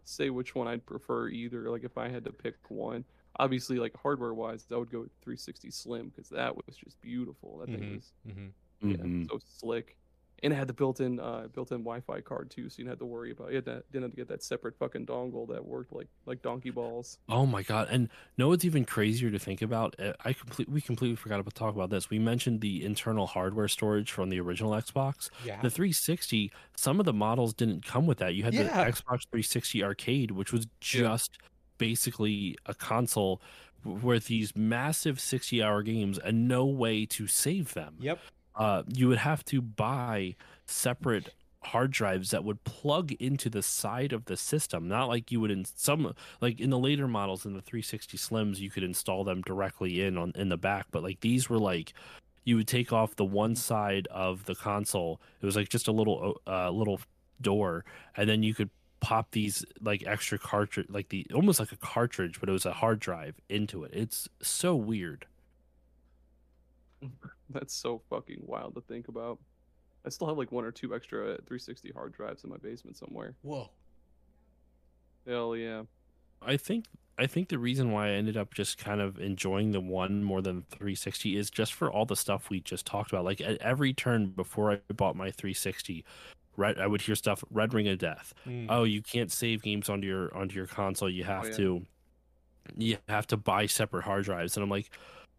say which one I'd prefer either. Like if I had to pick one, obviously like hardware wise, I would go 360 Slim because that was just beautiful. That Mhm. thing was mm-hmm. yeah, Mhm. so slick, and it had the built-in uh, built-in Wi-Fi card too, so you didn't have to worry about you had to, didn't have to get that separate fucking dongle that worked like like donkey balls. Oh my god! And no, it's even crazier to think about? Uh, I complete we completely forgot to talk about this. We mentioned the internal hardware storage from the original Xbox. Yeah. The 360, some of the models didn't come with that. You had the Xbox 360 Arcade, which was just basically a console with these massive 60 hour games and no way to save them. Yep. Uh, you would have to buy separate hard drives that would plug into the side of the system not like you would in some like in the later models in the 360 slims you could install them directly in on in the back but like these were like you would take off the one side of the console it was like just a little uh little door and then you could pop these like extra cartridge like the almost like a cartridge but it was a hard drive into it. It's so weird That's so fucking wild to think about. I still have like one or two extra 360 hard drives in my basement somewhere. Whoa. Hell yeah. I think I think the reason why I ended up just kind of enjoying the one more than 360 is just for all the stuff we just talked about. Like at every turn before I bought my 360, right, I would hear stuff Red Ring of Death. Mm. Oh, you can't save games onto your onto your console. You have yeah. to you have to buy separate hard drives. And I'm like,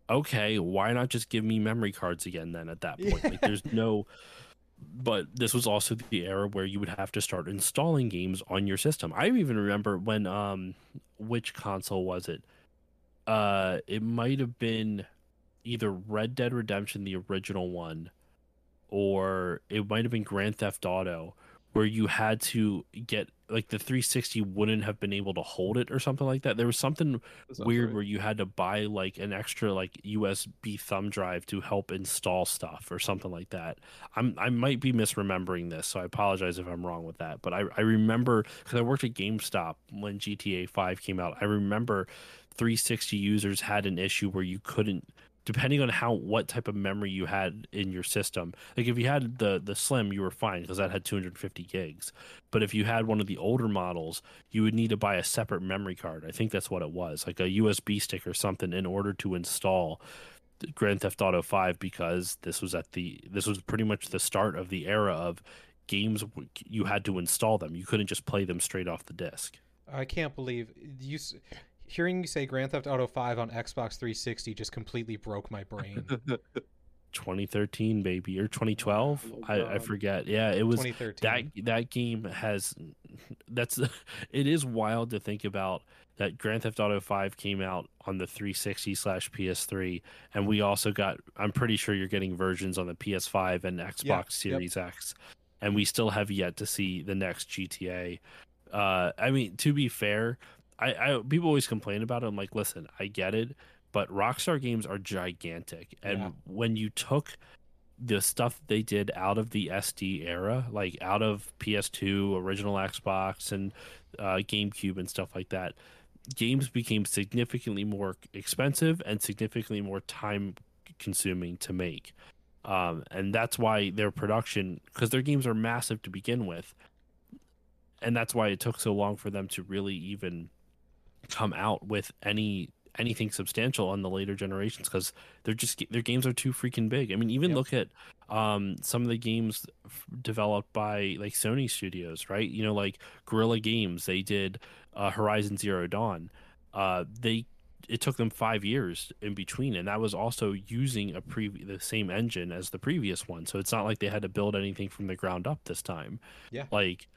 okay, why not just give me memory cards again then at that point? Like there's no but this was also the era where you would have to start installing games on your system. I even remember when um which console was it? Uh it might have been either Red Dead Redemption the original one or it might have been Grand Theft Auto where you had to get like the 360 wouldn't have been able to hold it or something like that. There was something weird right. where you had to buy like an extra like USB thumb drive to help install stuff or something like that. I'm I might be misremembering this, so I apologize if I'm wrong with that. But I I remember because I worked at GameStop when GTA 5 came out. I remember 360 users had an issue where you couldn't depending on how what type of memory you had in your system. Like if you had the the slim you were fine because that had 250 gigs. But if you had one of the older models you would need to buy a separate memory card. I think that's what it was like a usb stick or something in order to install grand theft auto 5 because this was at the this was pretty much the start of the era of games you had to install them. You couldn't just play them straight off the disc. I can't believe you. S- Hearing you say Grand Theft Auto 5 on Xbox 360 just completely broke my brain. 2013 baby or 2012 Oh, I, I forget yeah it was 2013. that that game has that's it is wild to think about that Grand Theft Auto 5 came out on the 360 slash PS3 and we also got I'm pretty sure you're getting versions on the PS5 and Xbox Yeah, yep. Series X and we still have yet to see the next GTA uh I mean to be fair I, I people always complain about it I'm like listen I get it but Rockstar games are gigantic and Yeah. when you took the stuff they did out of the SD era, like out of PS2, original Xbox, and uh, GameCube and stuff like that, games became significantly more expensive and significantly more time consuming to make. Um, and that's why their production, because their games are massive to begin with, and that's why it took so long for them to really even come out with any anything substantial on the later generations because they're just their games are too freaking big. I mean, even Yep. look at um, some of the games f- developed by like Sony Studios, right? You know, like Guerrilla Games, they did uh, Horizon Zero Dawn. Uh, they it took them five years in between, and that was also using a pre the same engine as the previous one. So it's not like they had to build anything from the ground up this time. Yeah. like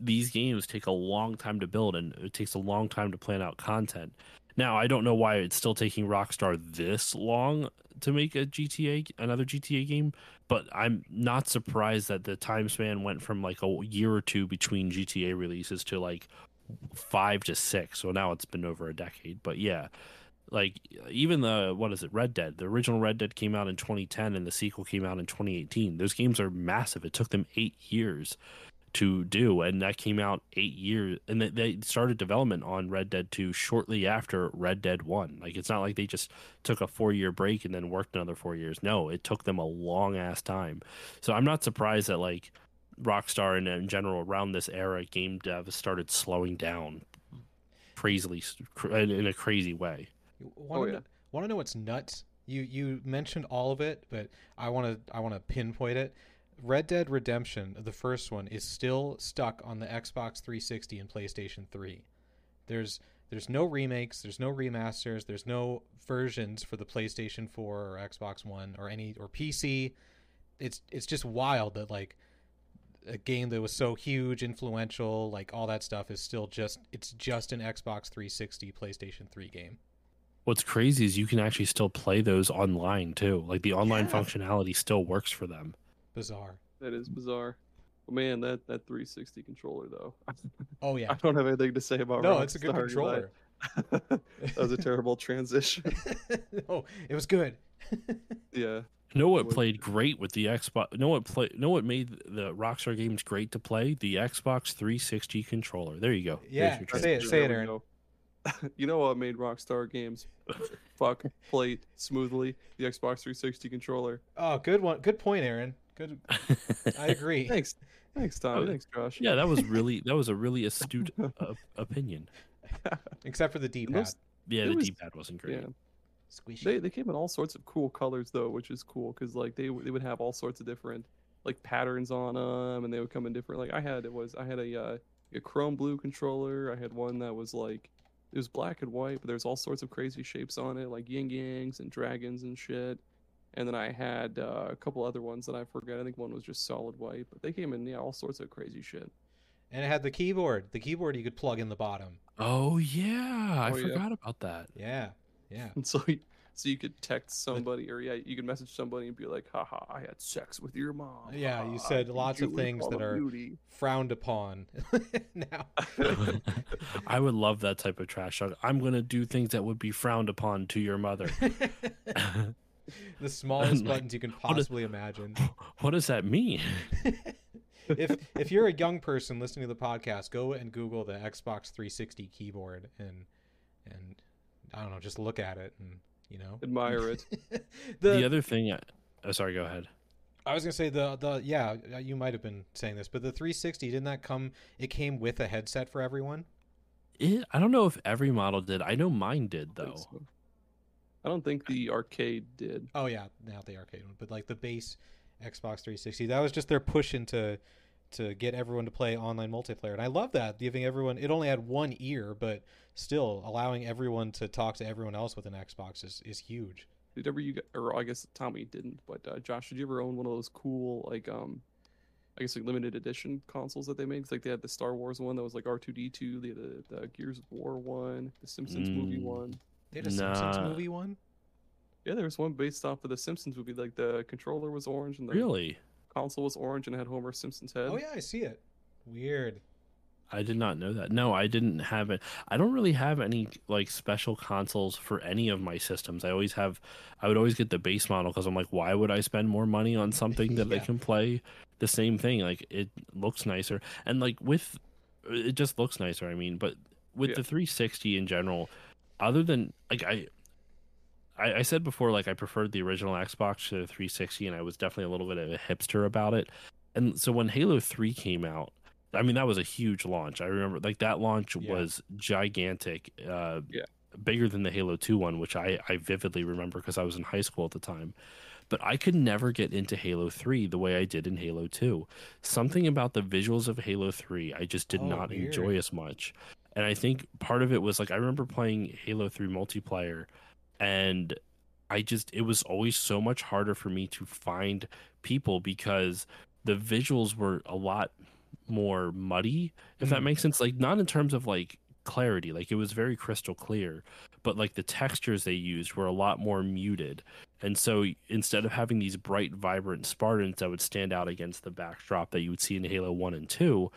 these games take a long time to build, and it takes a long time to plan out content. Now I don't know why it's still taking Rockstar this long to make a GTA another GTA game, but I'm not surprised that the time span went from like a year or two between GTA releases to like five to six. So now it's been over a decade. But yeah, like even the what is it, Red Dead? The original Red Dead came out in 2010, and the sequel came out in 2018. Those games are massive. It took them eight years to do, and that came out eight years, and they, they started development on Red Dead 2 shortly after Red Dead 1. Like it's not like they just took a four year break and then worked another four years. No, it took them a long ass time. So I'm not surprised that like Rockstar and in general around this era, game dev started slowing down crazily in a crazy way. Want Oh, to yeah. know, want to know what's nuts? You you mentioned all of it, but I want to I want to pinpoint it. Red Dead Redemption, the first one, is still stuck on the Xbox 360 and PlayStation 3. There's there's no remakes, there's no remasters, there's no versions for the PlayStation 4 or Xbox One or any or PC. It's it's just wild that like a game that was so huge, influential, like all that stuff is still just it's just an Xbox 360, PlayStation 3 game. What's crazy is you can actually still play those online too. Like the online Yeah. functionality still works for them. Bizarre. That is bizarre. But man, that that 360 controller though. Oh yeah. I don't have anything to say about. No, it's a good controller. that was a terrible transition. no, it was good. yeah. Know what played great with the Xbox? Know what play? Know what made the Rockstar games great to play? The Xbox 360 controller. There you go. Yeah, your say it, say it, Aaron. go. you know what made Rockstar games fuck play smoothly? The Xbox 360 controller. Oh, good one. Good point, Aaron. Good. I agree. Thanks. Thanks, Tom. Oh, Thanks, Josh. yeah, that was really that was a really astute uh, opinion. Except for the D-pad. Yeah, It the was- D-pad wasn't great. Yeah. Squishy. They they came in all sorts of cool colors though, which is cool because like they they would have all sorts of different like patterns on them, and they would come in different. Like I had it was I had a uh, a chrome blue controller. I had one that was like it was black and white, but there's all sorts of crazy shapes on it, like yin yangs and dragons and shit. And then I had uh, a couple other ones that I forget. I think one was just solid white, but they came in yeah all sorts of crazy shit. and it had the keyboard. The keyboard you could plug in the bottom. Oh yeah, I Oh, yeah. forgot about that. Yeah. Yeah. And so you, so you could text somebody or yeah you could message somebody and be like, haha, I had sex with your mom. Yeah, you said beat lots of things that are- Duty." Frowned upon. now. I would love that type of trash talk. I'm gonna do things that would be frowned upon to your mother. the smallest Like, buttons you can what is- possibly imagine. what does that mean? if if you're a young person listening to the podcast, go and Google the Xbox 360 keyboard and and I don't know, just look at it and you know Admire it. the, the other thing, I, oh, sorry, go ahead. I was gonna say the the yeah uh, you might have been saying this, but the 360 didn't that come? It came with a headset for everyone. It, I don't know if every model did. I know mine did I think though. so. I don't think the arcade did. Oh yeah, not the arcade one, but like the base Xbox 360. That was just their push into to get everyone to play online multiplayer, and I love that giving everyone. It only had one ear, but still allowing everyone to talk to everyone else with an Xbox is is huge. Did ever you or I guess Tommy didn't, but uh, Josh, did you ever own one of those cool like um, I guess like limited edition consoles that they make? 'Cause, like they had the Star Wars one that was like R two D two, the, the Gears of War one, the Simpsons movie Mm. one. They had a Simpsons movie one. Yeah, there was one based off of the Simpsons movie. Like the controller was orange and the Really, console was orange and it had Homer Simpson's head. Oh yeah, I see it. Weird. I did not know that. No, I didn't have it. I don't really have any like special consoles for any of my systems. I always have. I would always get the base model because I'm like, why would I spend more money on something that I Yeah. can play the same thing? Like it looks nicer, and like with it just looks nicer. I mean, but with Yeah. the 360 in general, other than like I. I, I said before, like I preferred the original Xbox to the 360, and I was definitely a little bit of a hipster about it. And so when Halo 3 came out, I mean that was a huge launch. I remember like that launch Yeah. was gigantic. Uh, Yeah. bigger than the Halo 2 one, which I, I vividly remember because I was in high school at the time. But I could never get into Halo 3 the way I did in Halo 2. Something about the visuals of Halo 3 I just did Oh, not weird. enjoy as much. And I think part of it was like I remember playing Halo 3 multiplayer and I just it was always so much harder for me to find people because the visuals were a lot more muddy if that Mhm. makes sense like not in terms of like clarity like it was very crystal clear but like the textures they used were a lot more muted and so instead of having these bright vibrant spartans that would stand out against the backdrop that you would see in halo 1 and 2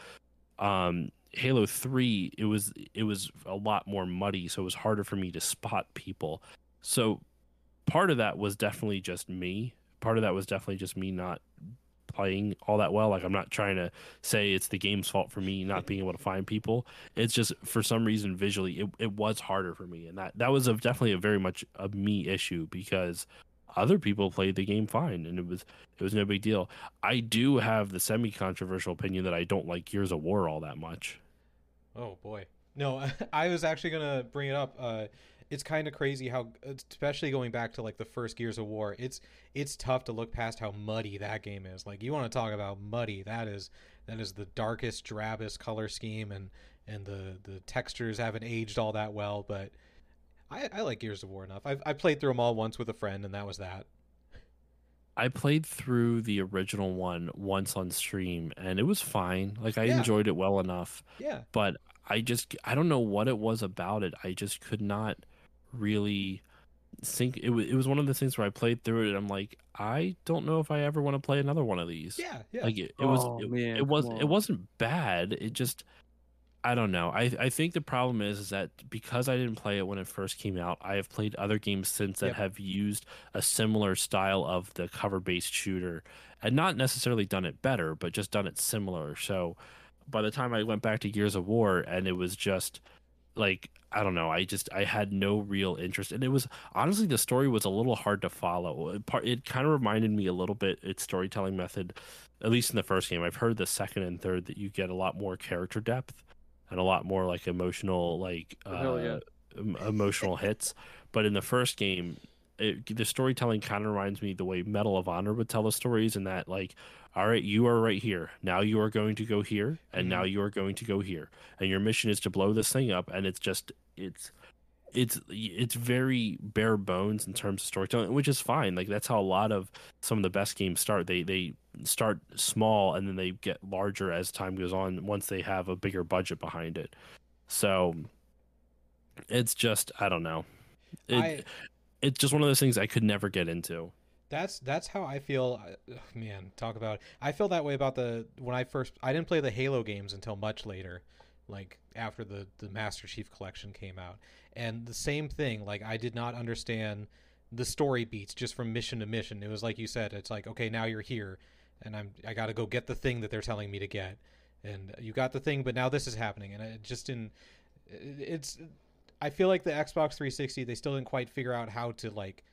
um halo 3 it was it was a lot more muddy so it was harder for me to spot people. So part of that was definitely just me. Part of that was definitely just me not playing all that well. Like i'm not trying to say it's the game's fault for me not being able to find people. It's just for some reason visually it, it was harder for me. And that that was a, definitely a very much a me issue because other people played the game fine and it was it was no big deal. I do have the semi controversial opinion that i don't like gears of war all that much Oh boy. No, I was actually gonna bring it up. Uh, it's kind of crazy how, especially going back to like the first Gears of War, it's it's tough to look past how muddy that game is. Like you want to talk about muddy, that is that is the darkest, drabbest color scheme, and and the the textures haven't aged all that well. But I, I like Gears of War enough. I've I played through them all once with a friend, and that was that. I played through the original one once on stream and it was fine. Like I Yeah. enjoyed it well enough, Yeah. but I just I don't know what it was about it. I just could not really think it was it was one of the things where I played through it and I'm like, I don't know if I ever want to play another one of these. Yeah. Yeah. Like it, it was Oh, it, man, it was come it wasn't bad. It just I don't know. I I think the problem is is that because I didn't play it when it first came out, I have played other games since that Yep. have used a similar style of the cover-based shooter and not necessarily done it better, but just done it similar. So by the time I went back to Gears of War and it was just like I don't know, I just I had no real interest and it was honestly the story was a little hard to follow. It, part, it kind of reminded me a little bit its storytelling method at least in the first game. I've heard the second and third that you get a lot more character depth and a lot more like emotional like uh, yeah. em- emotional hits. But in the first game, it, the storytelling kind of reminds me the way Medal of Honor would tell the stories, in that like, all right, you are right here. Now you are going to go here, and now you are going to go here, and your mission is to blow this thing up. And it's just it's it's it's very bare bones in terms of storytelling, which is fine. Like that's how a lot of some of the best games start. They they start small and then they get larger as time goes on once they have a bigger budget behind it. So it's just I don't know. It, I it's just one of those things I could never get into. That's that's how I feel. uh, Man, talk about. I feel that way about the when I first. I didn't play the Halo games until much later, like after the the Master Chief Collection came out, and the same thing. Like I did not understand the story beats just from mission to mission. It was like you said. It's like okay, now you're here, and I'm I got to go get the thing that they're telling me to get, and you got the thing, but now this is happening, and it just didn't. It's. I feel like the Xbox 360 they still didn't quite figure out how to like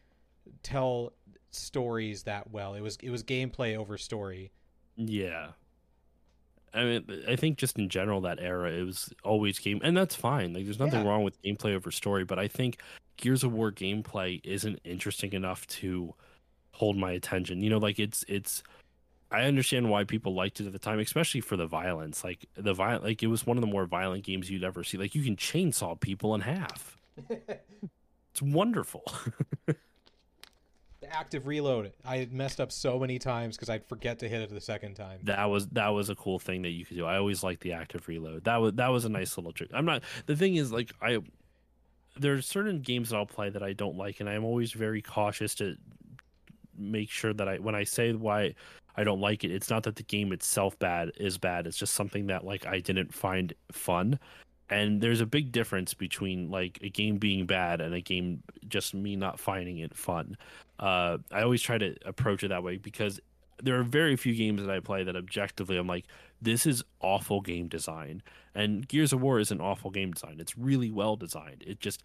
tell stories that well. It was it was gameplay over story. Yeah. I mean, I think just in general that era it was always game, and that's fine. Like, there's nothing Yeah. wrong with gameplay over story, but I think Gears of War gameplay isn't interesting enough to hold my attention. You know, like it's it's. I understand why people liked it at the time, especially for the violence. Like the violent, like it was one of the more violent games you'd ever see. Like you can chainsaw people in half. It's wonderful. active reload. I messed up so many times because I'd forget to hit it the second time. that was that was a cool thing that you could do. I always liked the active reload. That was that was a nice little trick. I'm not the thing is like I there's certain games that I'll play that I don't like and I'm always very cautious to make sure that I when I say why I don't like it, it's not that the game itself bad is bad. It's just something that like I didn't find fun. And there's a big difference between like a game being bad and a game just me not finding it fun. Uh, I always try to approach it that way because there are very few games that I play that objectively I'm like, this is awful game design. And Gears of War is an awful game design. It's really well designed. It just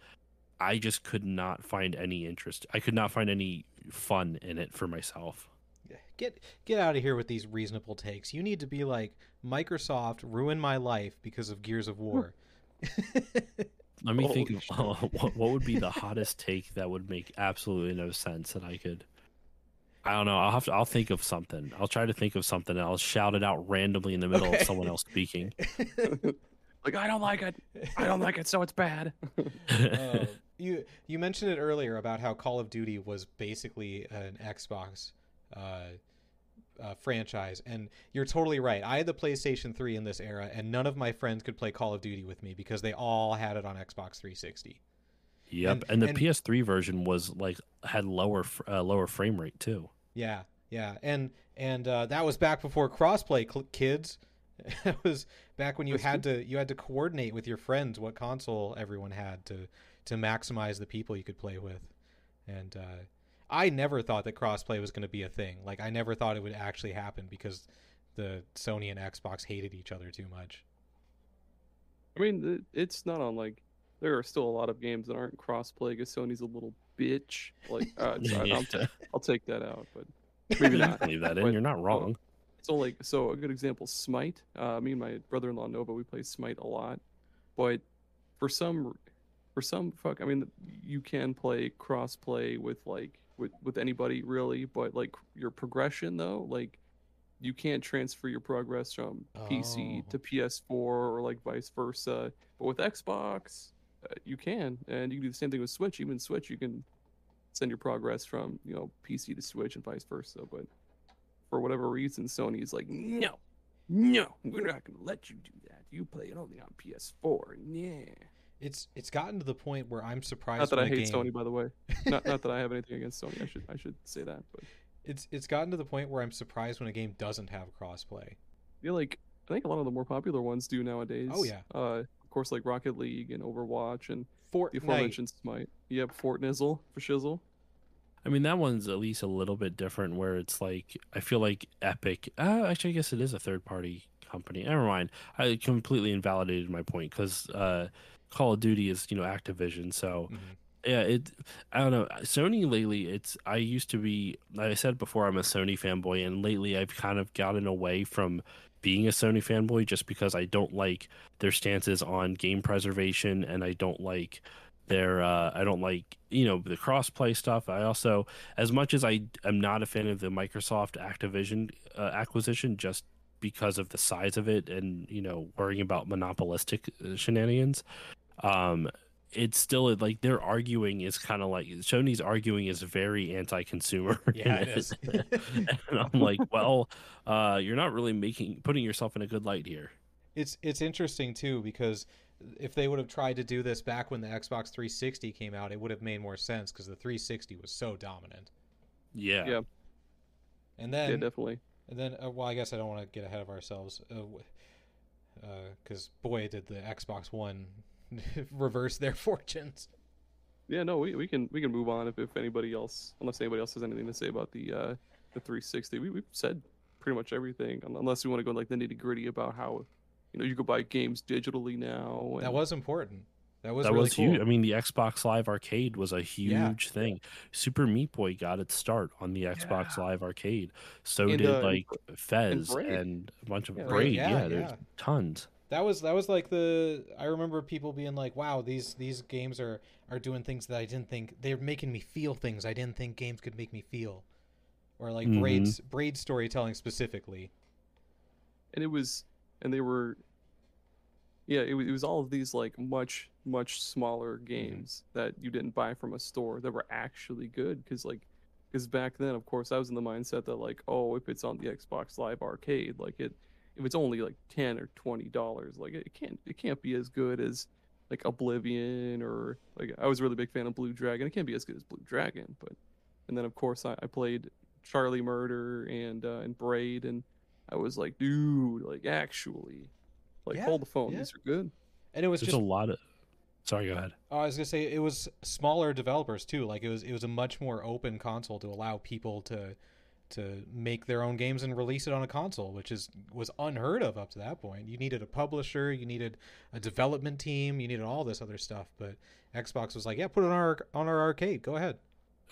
I just could not find any interest. I could not find any fun in it for myself. Get get out of here with these reasonable takes. You need to be like Microsoft ruined my life because of Gears of War. Let me Holy think. Of, what, what would be the hottest take that would make absolutely no sense that I could. I don't know. I'll have to. I'll think of something. I'll try to think of something. And I'll shout it out randomly in the middle Okay. of someone else speaking. Like I don't like it. I don't like it, so it's bad. Uh, you you mentioned it earlier about how Call of Duty was basically an Xbox uh, uh, franchise, and you're totally right. I had the PlayStation 3 in this era, and none of my friends could play Call of Duty with me because they all had it on Xbox 360. Yep, And- and, the and- PS3 version was like had lower uh, lower frame rate too. Yeah, yeah, and and uh, that was back before crossplay, cl- kids. it was back when you That's had to you had to coordinate with your friends what console everyone had to to maximize the people you could play with, and uh, I never thought that crossplay was going to be a thing. Like I never thought it would actually happen because the Sony and Xbox hated each other too much. I mean, it's not on like there are still a lot of games that aren't crossplay because Sony's a little bitch. Like, uh, so I'll, ta- I'll take that out, but maybe You not. can leave that in. But- You're not wrong. So like, so a good example, Smite. Uh, me and my brother-in-law Nova, we play Smite a lot, but for some, for some fuck, I mean, you can play cross-play with like with with anybody really, but like your progression though, like you can't transfer your progress from PC Oh. to PS4 or like vice versa. But with Xbox, uh, you can, and you can do the same thing with Switch. Even Switch, you can send your progress from you know PC to Switch and vice versa. But for whatever reason, Sony is like, no, no, we're not going to let you do that. You play it only on PS4. Yeah. It's it's gotten to the point where I'm surprised. Not that I when a hate game- Sony, by the way. Not not that I have anything against Sony. I should I should say that. But It's it's gotten to the point where I'm surprised when a game doesn't have crossplay. yeah, like I think a lot of the more popular ones do nowadays. Oh, yeah. Uh, of course, like Rocket League and Overwatch and the Fortnite. aforementioned Smite. Yep, Fortnizzle for shizzle. I mean, that one's at least a little bit different where it's like, I feel like Epic, uh, actually, I guess it is a third party company. Never mind. I completely invalidated my point because uh, Call of Duty is, you know, Activision. So, Mhm. yeah, it, I don't know. Sony lately, it's, I used to be, like I said before, I'm a Sony fanboy, and lately I've kind of gotten away from being a Sony fanboy just because I don't like their stances on game preservation and I don't like their uh, I don't like you know the crossplay stuff. I also, as much as I am not a fan of the Microsoft Activision uh, acquisition, just because of the size of it and you know worrying about monopolistic uh, shenanigans, um, it's still like their arguing is kind of like Sony's arguing is very anti-consumer. Yeah, it is. and I'm like, well, uh, you're not really making putting yourself in a good light here. It's it's interesting too because if they would have tried to do this back when the Xbox 360 came out, it would have made more sense because the 360 was so dominant. Yeah. Yeah. And yeah, then definitely. and then uh, well, I guess I don't want to get ahead of ourselves uh because boy, did the Xbox One reverse their fortunes. Yeah, no, we, we can we can move on if, if anybody else, unless anybody else has anything to say about the uh, the 360. We we've said pretty much everything, unless we want to go like the nitty gritty about how you know you could buy games digitally now. And, That was important. That was that really was cool. huge. I mean, the Xbox Live Arcade was a huge Yeah. thing. Super Meat Boy got its start on the Xbox Yeah. Live Arcade. So And, did uh, like Fez Braid. and a bunch of Yeah, Braid. yeah, Yeah, there's tons. That was that was like the I remember people being like, "Wow, these these games are are doing things that I didn't think they're making me feel things I didn't think games could make me feel." Or like Mhm. Braid's Braid storytelling specifically. and it was and they were yeah it, wa- it was all of these like much much smaller games that you didn't buy from a store that were actually good because like because back then of course i was in the mindset that like oh if it's on the xbox live arcade like it if it's only like 10 or 20 dollars like it can't it can't be as good as like oblivion or like i was a really big fan of blue dragon it can't be as good as blue dragon but and then of course i, I played charlie murder and uh and braid and I was like, dude, like actually, like Yeah, hold the phone. yeah. These are good. And it was There's just a lot of. Sorry, go ahead. Oh, I was gonna say it was smaller developers too. Like it was it was a much more open console to allow people to to make their own games and release it on a console, which is was unheard of up to that point. You needed a publisher, you needed a development team, you needed all this other stuff. But Xbox was like, yeah, put it on our on our arcade. Go ahead.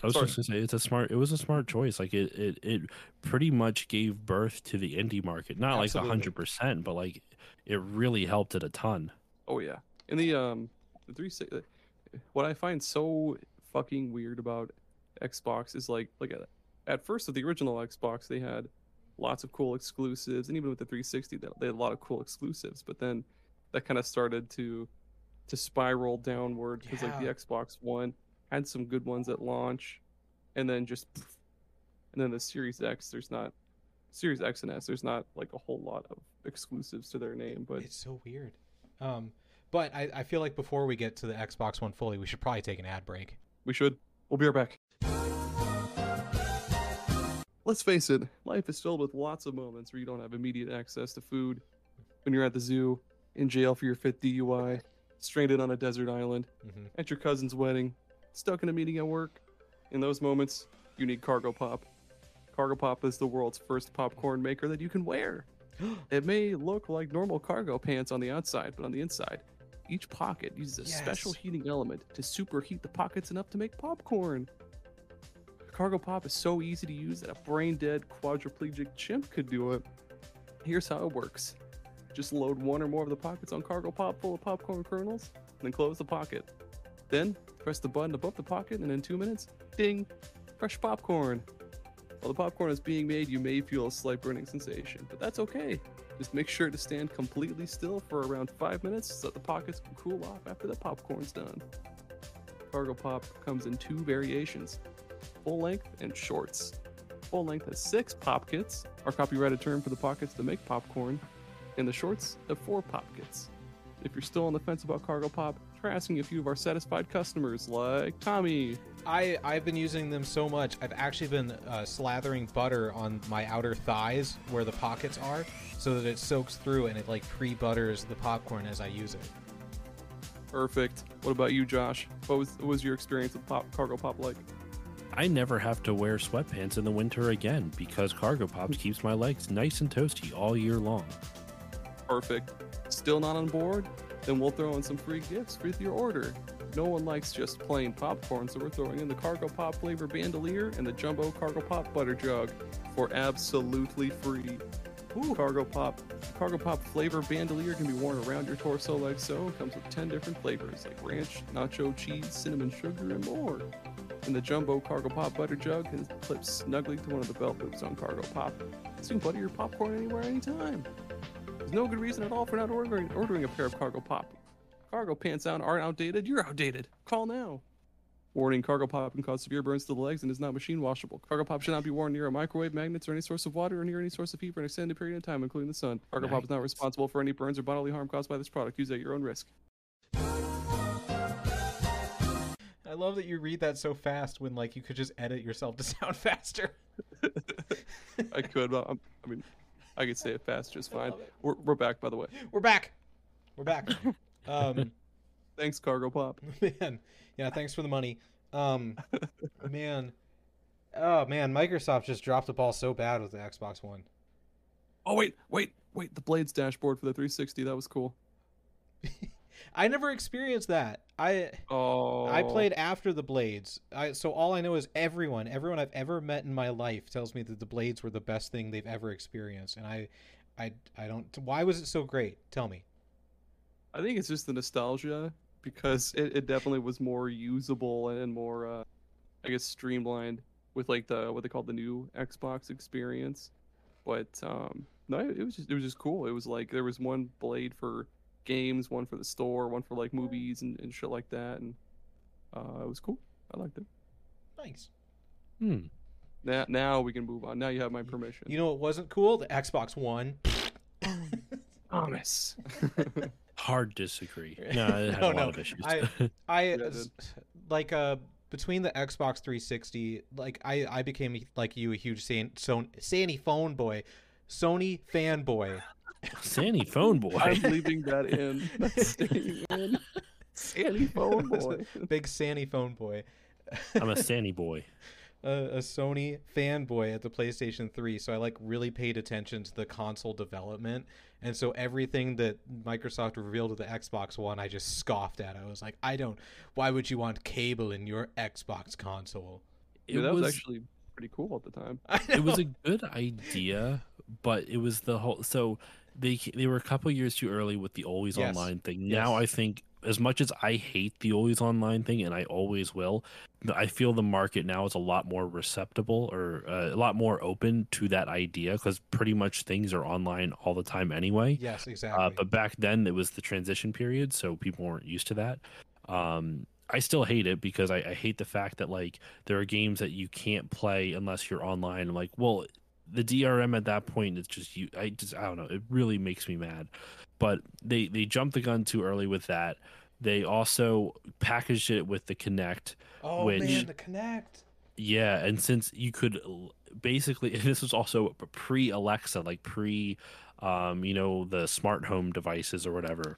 I was Sorry. just gonna say it's a smart. It was a smart choice. Like it, it, it pretty much gave birth to the indie market. Not like Absolutely. like hundred percent, but like it really helped it a ton. Oh yeah. And the um the 360 what I find so fucking weird about Xbox is like look at like at, first with the original Xbox they had lots of cool exclusives and even with the 360 they they had a lot of cool exclusives but then that kind of started to to spiral downward because like the Xbox One had some good ones at launch and then just and then the Series X there's not Series X and S there's not like a whole lot of exclusives to their name but It's so weird. Um, but I, I feel like before we get to the Xbox One fully, we should probably take an ad break. We should. We'll be right back. Let's face it, life is filled with lots of moments where you don't have immediate access to food. When you're at the zoo, in jail for your fifth DUI, stranded on a desert island, hmm at your cousin's wedding, stuck in a meeting at work. In those moments, you need Cargo Pop. Cargo Pop is the world's first popcorn maker that you can wear. It may look like normal cargo pants on the outside, but on the inside, each pocket uses a special heating element to superheat the pockets enough to make popcorn. Cargo Pop is so easy to use that a brain dead quadriplegic chimp could do it. Here's how it works just load one or more of the pockets on Cargo Pop full of popcorn kernels, then close the pocket. Then press the button above the pocket, and in two minutes, ding, fresh popcorn. While the popcorn is being made, you may feel a slight burning sensation, but that's okay. Just make sure to stand completely still for around five minutes so that the pockets can cool off after the popcorn's done. Cargo Pop comes in two variations full length and shorts. Full length has six pop kits, our copyrighted term for the pockets to make popcorn, and the shorts have four pop kits. If you're still on the fence about Cargo Pop, try asking a few of our satisfied customers like Tommy. I I've been using them so much. I've actually been uh, slathering butter on my outer thighs where the pockets are, so that it soaks through and it like pre-butters the popcorn as I use it. Perfect. What about you, Josh? What was what was your experience with pop, Cargo Pop like? I never have to wear sweatpants in the winter again because Cargo Pops keeps my legs nice and toasty all year long. Perfect. Still not on board? Then we'll throw in some free gifts with your order. No one likes just plain popcorn, so we're throwing in the Cargo Pop flavor bandolier and the Jumbo Cargo Pop butter jug for absolutely free. Ooh. Cargo Pop. Cargo Pop flavor bandolier can be worn around your torso like so. It comes with 10 different flavors like ranch, nacho cheese, cinnamon sugar, and more. And the Jumbo Cargo Pop butter jug can clip snugly to one of the belt loops on Cargo Pop. So you can butter your popcorn anywhere, anytime. There's no good reason at all for not ordering, ordering a pair of Cargo Pop. Cargo pants out aren't outdated. You're outdated. Call now. Warning: Cargo Pop can cause severe burns to the legs and is not machine washable. Cargo Pop should not be worn near a microwave, magnets, or any source of water, or near any source of heat for an extended period of time, including the sun. Cargo Pop is not responsible for any burns or bodily harm caused by this product. Use at your own risk. Love that you read that so fast when like you could just edit yourself to sound faster. I could, but I'm, I mean, I could say it faster. just fine. it. We're, we're back, by the way. We're back. We're back. Um, Thanks, Cargo Pop. man, yeah. Thanks for the money. Um, man, oh man, Microsoft just dropped the ball so bad with the Xbox One. Oh wait, wait, wait! The Blades dashboard for the 360. That was cool. I never experienced that. I Oh, I played after the Blades. I so all I know is everyone, everyone I've ever met in my life tells me that the Blades were the best thing they've ever experienced, and I, I, I don't. Why was it so great? Tell me. I think it's just the nostalgia because it, it definitely was more usable and more, uh, I guess, streamlined with like the what they call the new Xbox experience. But um, no, it was just it was just cool. It was like there was one blade for games, one for the store, one for like movies and, and shit like that, and uh, it was cool. I liked it. Nice. Hmm. Now, now we can move on. Now you have my permission. You know what wasn't cool? The Xbox One. Thomas. Hard disagree. No, it had No, a lot no, of issues. I- I Yeah, like uh between the Xbox 360, like I I became like you a huge San, Son, Sony phone boy, Sony fanboy. Sandy phone boy. I'm leaving that in. That's staying in. Sandy phone boy. Big Sony phone boy. I'm a Sandy boy. a, a Sony fanboy at the PlayStation 3, so I like really paid attention to the console development. And so everything that Microsoft revealed with the Xbox One, I just scoffed at. I was like, I don't. Why would you want cable in your Xbox console? It Yeah, that was, was actually pretty cool at the time. It was a good idea, but it was the whole. So they they were a couple years too early with the always Yes. online thing. Yes. Now I think as much as I hate the always online thing, and I always will, I feel the market now is a lot more receptible or uh, a lot more open to that idea because pretty much things are online all the time anyway. Yes, exactly. Uh, but back then it was the transition period, so people weren't used to that. Um, I still hate it because I, I hate the fact that like there are games that you can't play unless you're online. I'm like, well, the DRM at that point it's just you. I just I don't know. It really makes me mad. But they they jumped the gun too early with that. They also packaged it with the Kinect oh which- man, the Kinect. Yeah, and since you could basically, and this was also pre Alexa, like pre, um, you know, the smart home devices or whatever,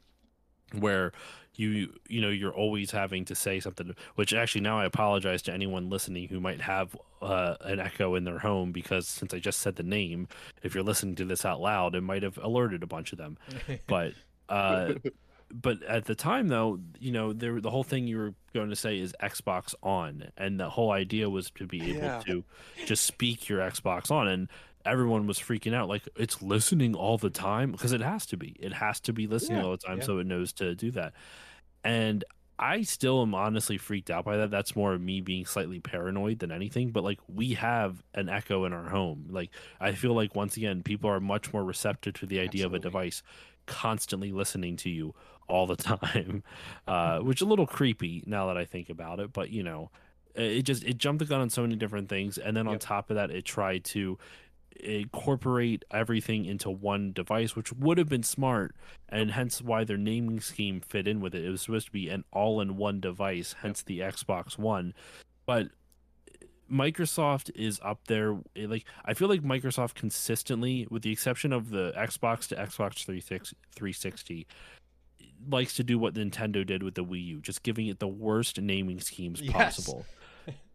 where you you know you're always having to say something. Which actually now I apologize to anyone listening who might have uh, an Echo in their home because since I just said the name, if you're listening to this out loud, it might have alerted a bunch of them but uh but at the time though you know there the whole thing you were going to say is xbox on and the whole idea was to be able Yeah. to just speak your xbox on and everyone was freaking out like it's listening all the time because it has to be it has to be listening Yeah, all the time yeah. so it knows to do that and I still am honestly freaked out by that. That's more of me being slightly paranoid than anything. But like we have an echo in our home. Like I feel like once again, people are much more receptive to the idea of a device constantly listening to you all the time, uh, which is a little creepy now that I think about it. But you know, it just it jumped the gun on so many different things, and then on Yep. top of that, it tried to incorporate everything into one device, which would have been smart, and hence why their naming scheme fit in with it. It was supposed to be an all-in-one device, hence the Xbox One. But Microsoft is up there. eh, Like I feel like Microsoft consistently, with the exception of the Xbox to Xbox 360, 360 likes to do what Nintendo did with the Wii U, just giving it the worst naming schemes Yes. possible.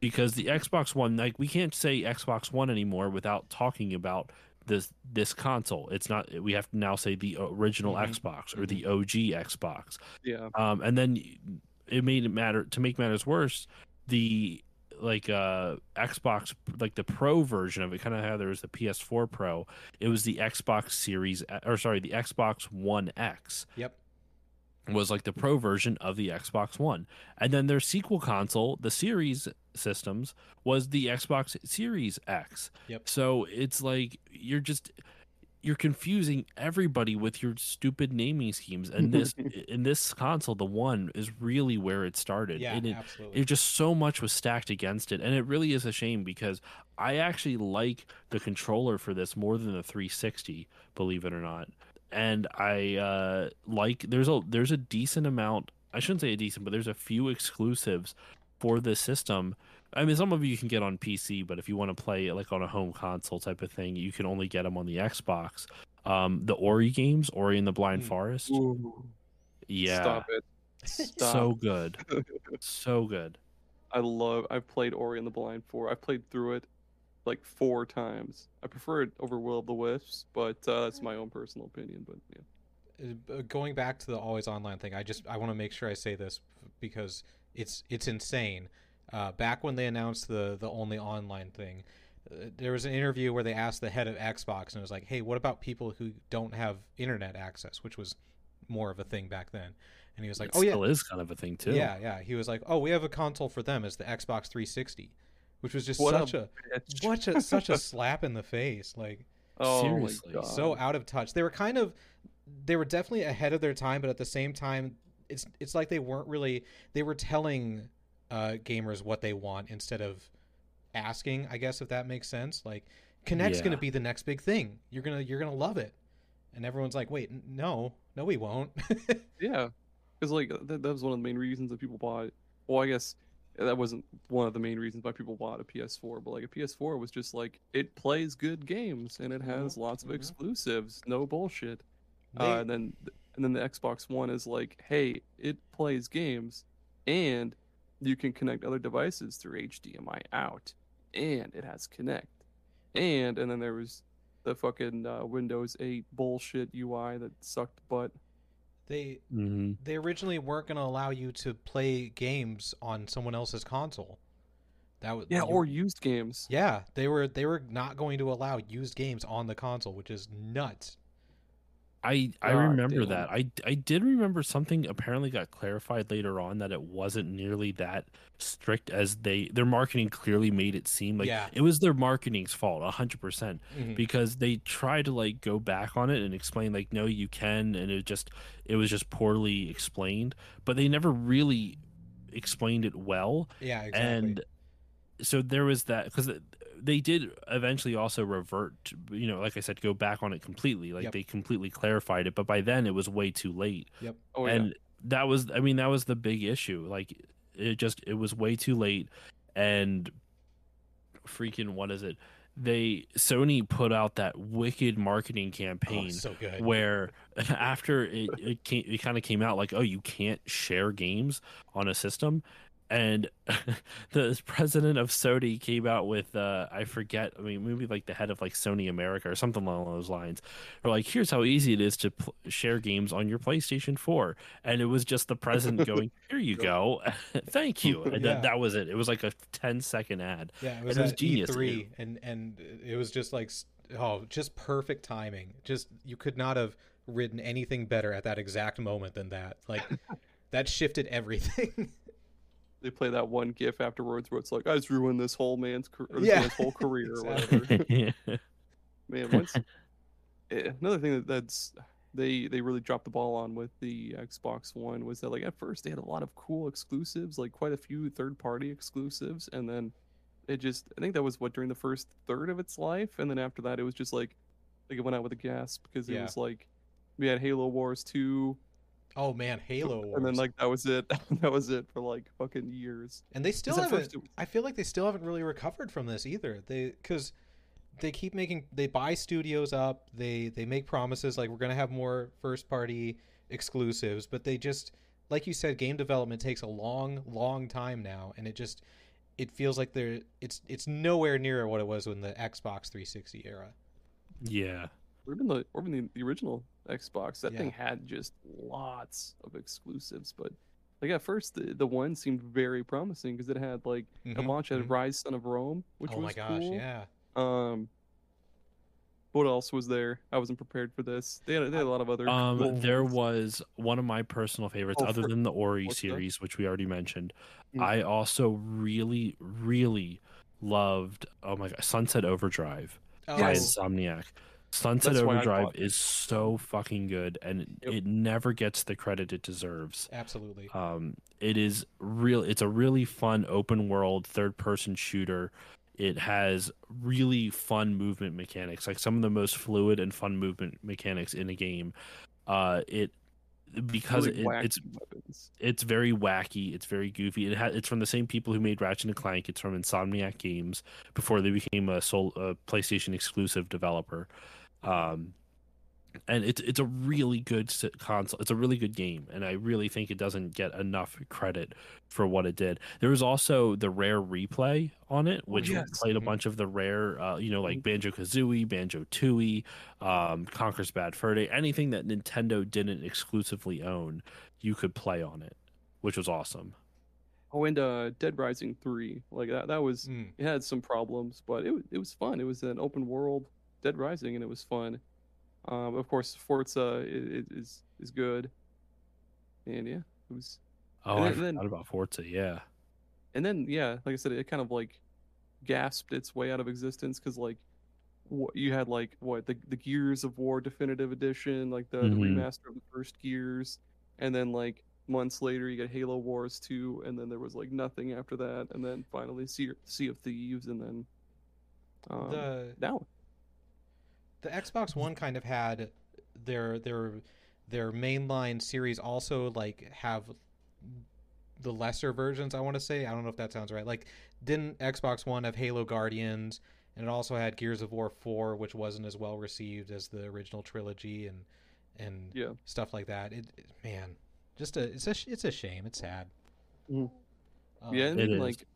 Because the Xbox One, like we can't say Xbox One anymore without talking about this this console. It's not. We have to now say the original Mhm. Xbox or the OG Xbox. Yeah. Um, and then it made it matter to make matters worse. The like uh Xbox like the Pro version of it, kind of how there was the PS4 Pro. It was the Xbox Series or sorry, the Xbox One X Yep. Was like the pro version of the Xbox One. And then their sequel console, the Series systems, was the Xbox Series X. Yep. So it's like you're just you're confusing everybody with your stupid naming schemes. And this in this console, the one is really where it started. Yeah, And it, absolutely. it just so much was stacked against it and it really is a shame because i actually like the controller for this more than the 360 believe it or not and i uh like there's a there's a decent amount i shouldn't say a decent but there's a few exclusives for this system i mean some of you can get on pc but if you want to play it like on a home console type of thing you can only get them on the xbox um the ori games ori and the blind Hmm. forest Ooh, yeah Stop it. Stop. so good so good I love. I've played Ori and the Blind Four. I've played through it like four times. I prefer it over Will of the Wisps, but uh, that's my own personal opinion. But yeah. Uh, going back to the always online thing, I just I want to make sure I say this because it's it's insane. Uh, back when they announced the the only online thing, uh, there was an interview where they asked the head of Xbox and it was like, "Hey, what about people who don't have internet access?" Which was more of a thing back then. And he was like, it "Oh yeah, still is kind of a thing too. yeah, yeah." He was like, "Oh, we have a console for them as the Xbox 360," which was just What such a such a such a slap in the face. Like Oh Seriously. so out of touch. They were kind of they were definitely ahead of their time, but at the same time it's it's like they weren't really they were telling uh gamers what they want instead of asking, I guess if that makes sense. Like Kinect's Yeah. going to be the next big thing. You're going to you're to love it. And everyone's like, "Wait, n- no. No we won't." Yeah, because like that, that was one of the main reasons that people bought. Well, I guess that wasn't one of the main reasons why people bought a PS4, but like a PS4 was just like it plays good games and it has lots of mhm. exclusives. No bullshit. They- Uh, and then and then the Xbox One is like, hey, it plays games, and you can connect other devices through HDMI out, and it has Kinect, and and then there was the fucking uh, Windows 8 bullshit UI that sucked butt. They hmm they originally weren't going to allow you to play games on someone else's console. That was Yeah, you- or used games. Yeah, they were they were not going to allow used games on the console, which is nuts. I I God remember damn. that. I I did remember something apparently got clarified later on that it wasn't nearly that strict as they their marketing clearly made it seem like Yeah. it was their marketing's fault 100% Mhm. because they tried to like go back on it and explain like no you can and it just it was just poorly explained but they never really explained it well Yeah, exactly. and so there was that because they did eventually also revert you know like i said go back on it completely. Like Yep. they completely clarified it but by then it was way too late. Yep. Oh yeah. and that was i mean that was the big issue. Like it just it was way too late. And freaking what is it? They sony put out that wicked marketing campaign oh, campaign so good. where after it it, it kind of came out like oh you can't share games on a system and the president of Sony came out with uh I forget I mean maybe like the head of like Sony America or something along those lines or like here's how easy it is to pl- share games on your PlayStation 4 and it was just the president going here you go thank you and Yeah. that, that was it it was like a 10 second ad Yeah, it was, it was genius. E3, and and it was just like oh, just perfect timing. Just you could not have written anything better at that exact moment than that. Like that shifted everything. They play that one gif afterwards where it's like, "I just ruined this whole man's career, this Yeah, man's whole career, or exactly. whatever." Man, once eh, another thing that, that's they they really dropped the ball on with the Xbox One was that like at first they had a lot of cool exclusives, like quite a few third party exclusives, and then it just I think that was what during the first third of its life, and then after that it was just like like it went out with a gasp because it Yeah. was like we had Halo Wars two, oh man, Halo Wars. and then like that was it. that was it for like fucking years. and they still haven't. first was- I feel like they still haven't really recovered from this either. They because they keep making they buy studios up. They they make promises like we're gonna have more first party exclusives, but they just like you said, game development takes a long long time now, and it just it feels like they're it's it's nowhere near what it was in the Xbox 360 era. yeah or even the or even the, the original Xbox, that thing had just lots of exclusives. But like at first, the, the one seemed very promising because it had like a Mhm, launch had. Ryse Son of Rome, which oh was my gosh, cool. yeah. Um, what else was there? I wasn't prepared for this. They had, they had a lot of other. Um, cool there ones. was one of my personal favorites, Oh, other for- than the Ori what's that? series, which we already mentioned. Mm. I also really, really loved. Oh my god, Sunset Overdrive Oh, by Yes. Insomniac. Sunset That's Overdrive is so fucking good, and Yep. it never gets the credit it deserves. absolutely. Um, it is real. It's a really fun open world third person shooter. It has really fun movement mechanics, like some of the most fluid and fun movement mechanics in a game. Uh, it because Really it, it's weapons. it's very wacky. It's very goofy. It ha- it's from the same people who made Ratchet and Clank. It's from Insomniac Games before they became a sole a PlayStation exclusive developer. Um, and it's it's a really good console. It's a really good game, and I really think it doesn't get enough credit for what it did. There was also the Rare replay on it, which yes. played a Mhm. bunch of the Rare, uh, you know, like Banjo Kazooie, Banjo Tooie, um, Conker's Bad Fur Day, anything that Nintendo didn't exclusively own, you could play on it, which was awesome. Oh, and uh, Dead Rising three, like that. That was Mm. it had some problems, but it it was fun. It was an open world Dead Rising, and it was fun. Um, of course, Forza is is, is good, and yeah, it was. Oh, And I then- forgot then- about Forza. Yeah, And then yeah, like I said, it kind of like gasped its way out of existence because like what you had like what the the Gears of War Definitive Edition, like the, the Mhm. remaster of the first Gears, and then like months later you got Halo Wars two, and then there was like nothing after that, and then finally Sea, sea of Thieves, and then um, the now the Xbox One kind of had their their their mainline series also like have the lesser versions. I want to say I don't know if that sounds right. Like, didn't Xbox One have Halo Guardians, and it also had Gears of War Four, which wasn't as well received as the original trilogy, and and yeah. stuff like that. It, it- man, just a it's a it's a shame. It's sad. Mhm. Um, yeah, and It even is. like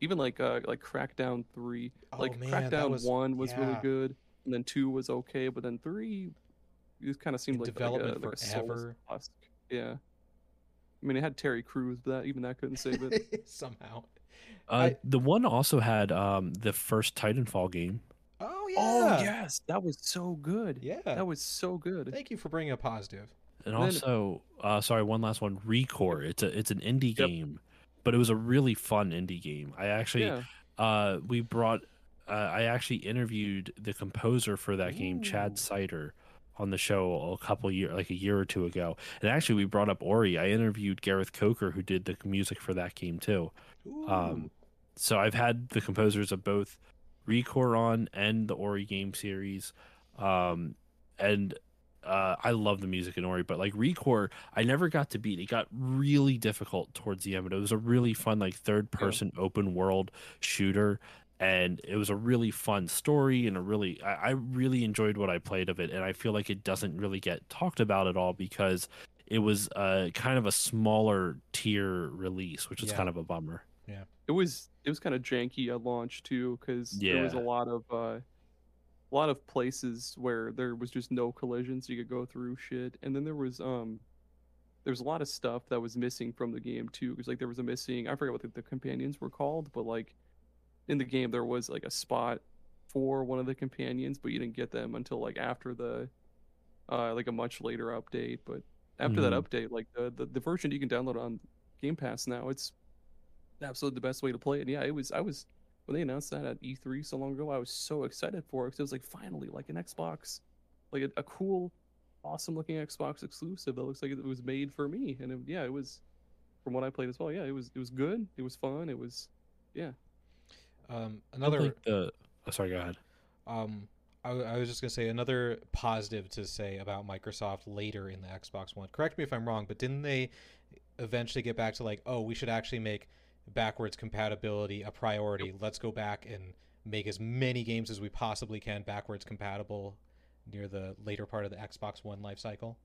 even like uh like Crackdown three, Oh, like man, Crackdown was- one was really good, and then two was okay, but then three, it kind of seemed like development like a, like a Souls forever. husk. Yeah, I mean it had Terry Crews, but that, even that couldn't save it. somehow. uh, I- the one also had um, the first Titanfall game. Oh yeah. Oh yes, that was so good. Yeah. That was so good. Thank you for bringing a positive. And Then- also, uh, sorry, one last one. Recore. It's a it's an indie Yep. game, but it was a really fun indie game. I actually, Yeah. uh, we brought, uh, I actually interviewed the composer for that game, Chad Seiter, on the show a couple year, like a year or two ago. And actually, we brought up Ori. I interviewed Gareth Coker, who did the music for that game too. Um, so I've had the composers of both Recore on and the Ori game series, um, and uh, I love the music in Ori. But like Recore, I never got to beat. It got really difficult towards the end, but it was a really fun like third person open world shooter. And it was a really fun story, and a really, I, I really enjoyed what I played of it. And I feel like it doesn't really get talked about at all because it was uh, kind of a smaller tier release, which is Yeah. kind of a bummer. Yeah, it was it was kind of janky at launch too because there was a lot of uh, a lot of places where there was just no collisions you could go through shit and then there was um there was a lot of stuff that was missing from the game too because like there was a missing i forget what the, the companions were called but like in the game there was like a spot for one of the companions but you didn't get them until like after the uh like a much later update but after that Mhm. update like the, the the version you can download on game pass now it's absolutely the best way to play it. Yeah, it was. I was when they announced that at E3 so long ago. I was so excited for it because it was like finally like an Xbox, like a, a cool, awesome looking Xbox exclusive that looks like it was made for me. And it, yeah, it was. From what I played as well, yeah, it was. It was good. It was fun. It was. Um, another think the oh, sorry, go ahead. Um, I was just gonna say another positive to say about Microsoft later in the Xbox One. Correct me if I'm wrong, but didn't they eventually get back to like, oh, we should actually make backwards compatibility a priority. Let's go back and make as many games as we possibly can backwards compatible near the later part of the Xbox One life cycle.